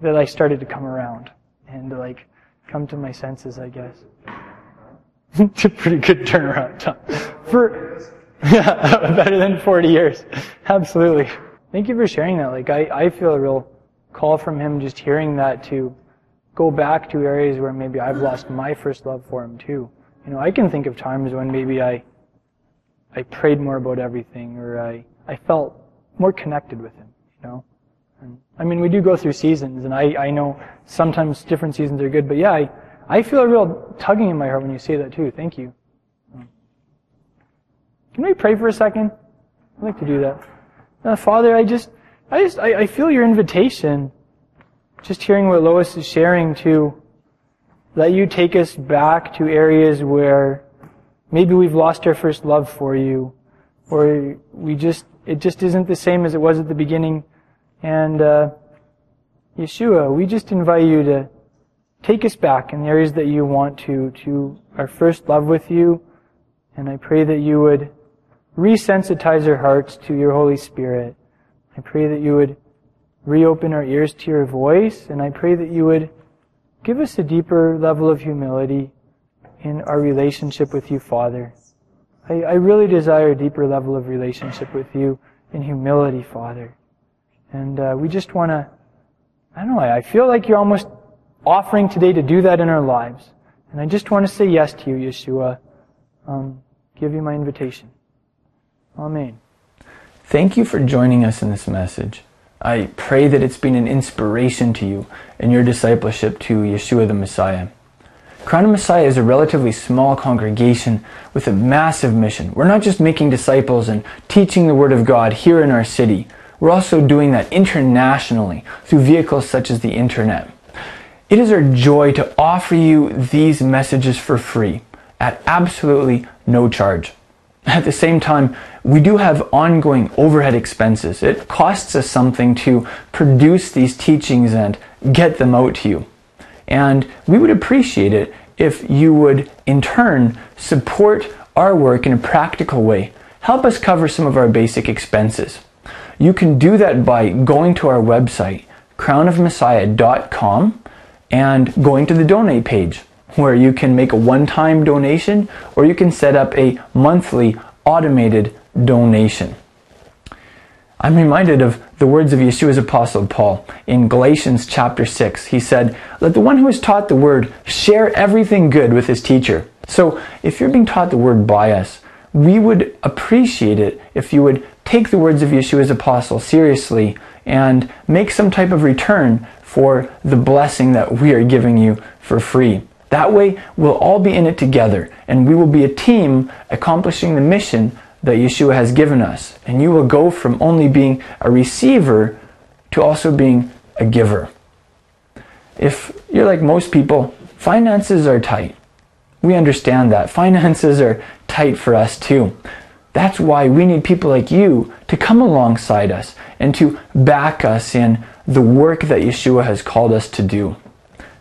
that I started to come around and like come to my senses, I guess. it's a pretty good turnaround time. For, yeah, better than 40 years. Absolutely. Thank you for sharing that. Like, I, I feel a real call from him just hearing that to go back to areas where maybe I've lost my first love for him too. You know, I can think of times when maybe I I prayed more about everything, or I, I felt more connected with Him, you I mean, we do go through seasons, and I, I know sometimes different seasons are good, but yeah, I, I feel a real tugging in my heart when you say that too. Thank you. Can we pray for a second? I'd like to do that. Uh, Father, I just, I just, I, I feel your invitation. Just hearing what Lois is sharing to let you take us back to areas where Maybe we've lost our first love for you, or we just, it just isn't the same as it was at the beginning. And, uh, Yeshua, we just invite you to take us back in the areas that you want to, to our first love with you. And I pray that you would resensitize our hearts to your Holy Spirit. I pray that you would reopen our ears to your voice. And I pray that you would give us a deeper level of humility in our relationship with you, Father. I, I really desire a deeper level of relationship with you in humility, Father. And uh, we just want to, I don't know, I feel like you're almost offering today to do that in our lives. And I just want to say yes to you, Yeshua. Um, give you my invitation. Amen. Thank you for joining us in this message. I pray that it's been an inspiration to you in your discipleship to Yeshua the Messiah. Crown of Messiah is a relatively small congregation with a massive mission. We're not just making disciples and teaching the Word of God here in our city. We're also doing that internationally through vehicles such as the internet. It is our joy to offer you these messages for free at absolutely no charge. At the same time, we do have ongoing overhead expenses. It costs us something to produce these teachings and get them out to you. And we would appreciate it if you would, in turn, support our work in a practical way. Help us cover some of our basic expenses. You can do that by going to our website, crownofmessiah.com, and going to the donate page, where you can make a one time donation or you can set up a monthly automated donation. I'm reminded of the words of Yeshua's apostle Paul in Galatians chapter 6. He said, Let the one who is taught the word share everything good with his teacher. So if you're being taught the word by us, we would appreciate it if you would take the words of Yeshua's apostle seriously and make some type of return for the blessing that we are giving you for free. That way, we'll all be in it together and we will be a team accomplishing the mission that Yeshua has given us. And you will go from only being a receiver to also being a giver. If you're like most people, finances are tight. We understand that. Finances are tight for us too. That's why we need people like you to come alongside us and to back us in the work that Yeshua has called us to do.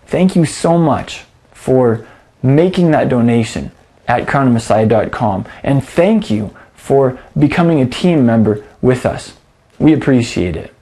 Thank you so much for making that donation at crownofmessiah.com. And thank you for becoming a team member with us. We appreciate it.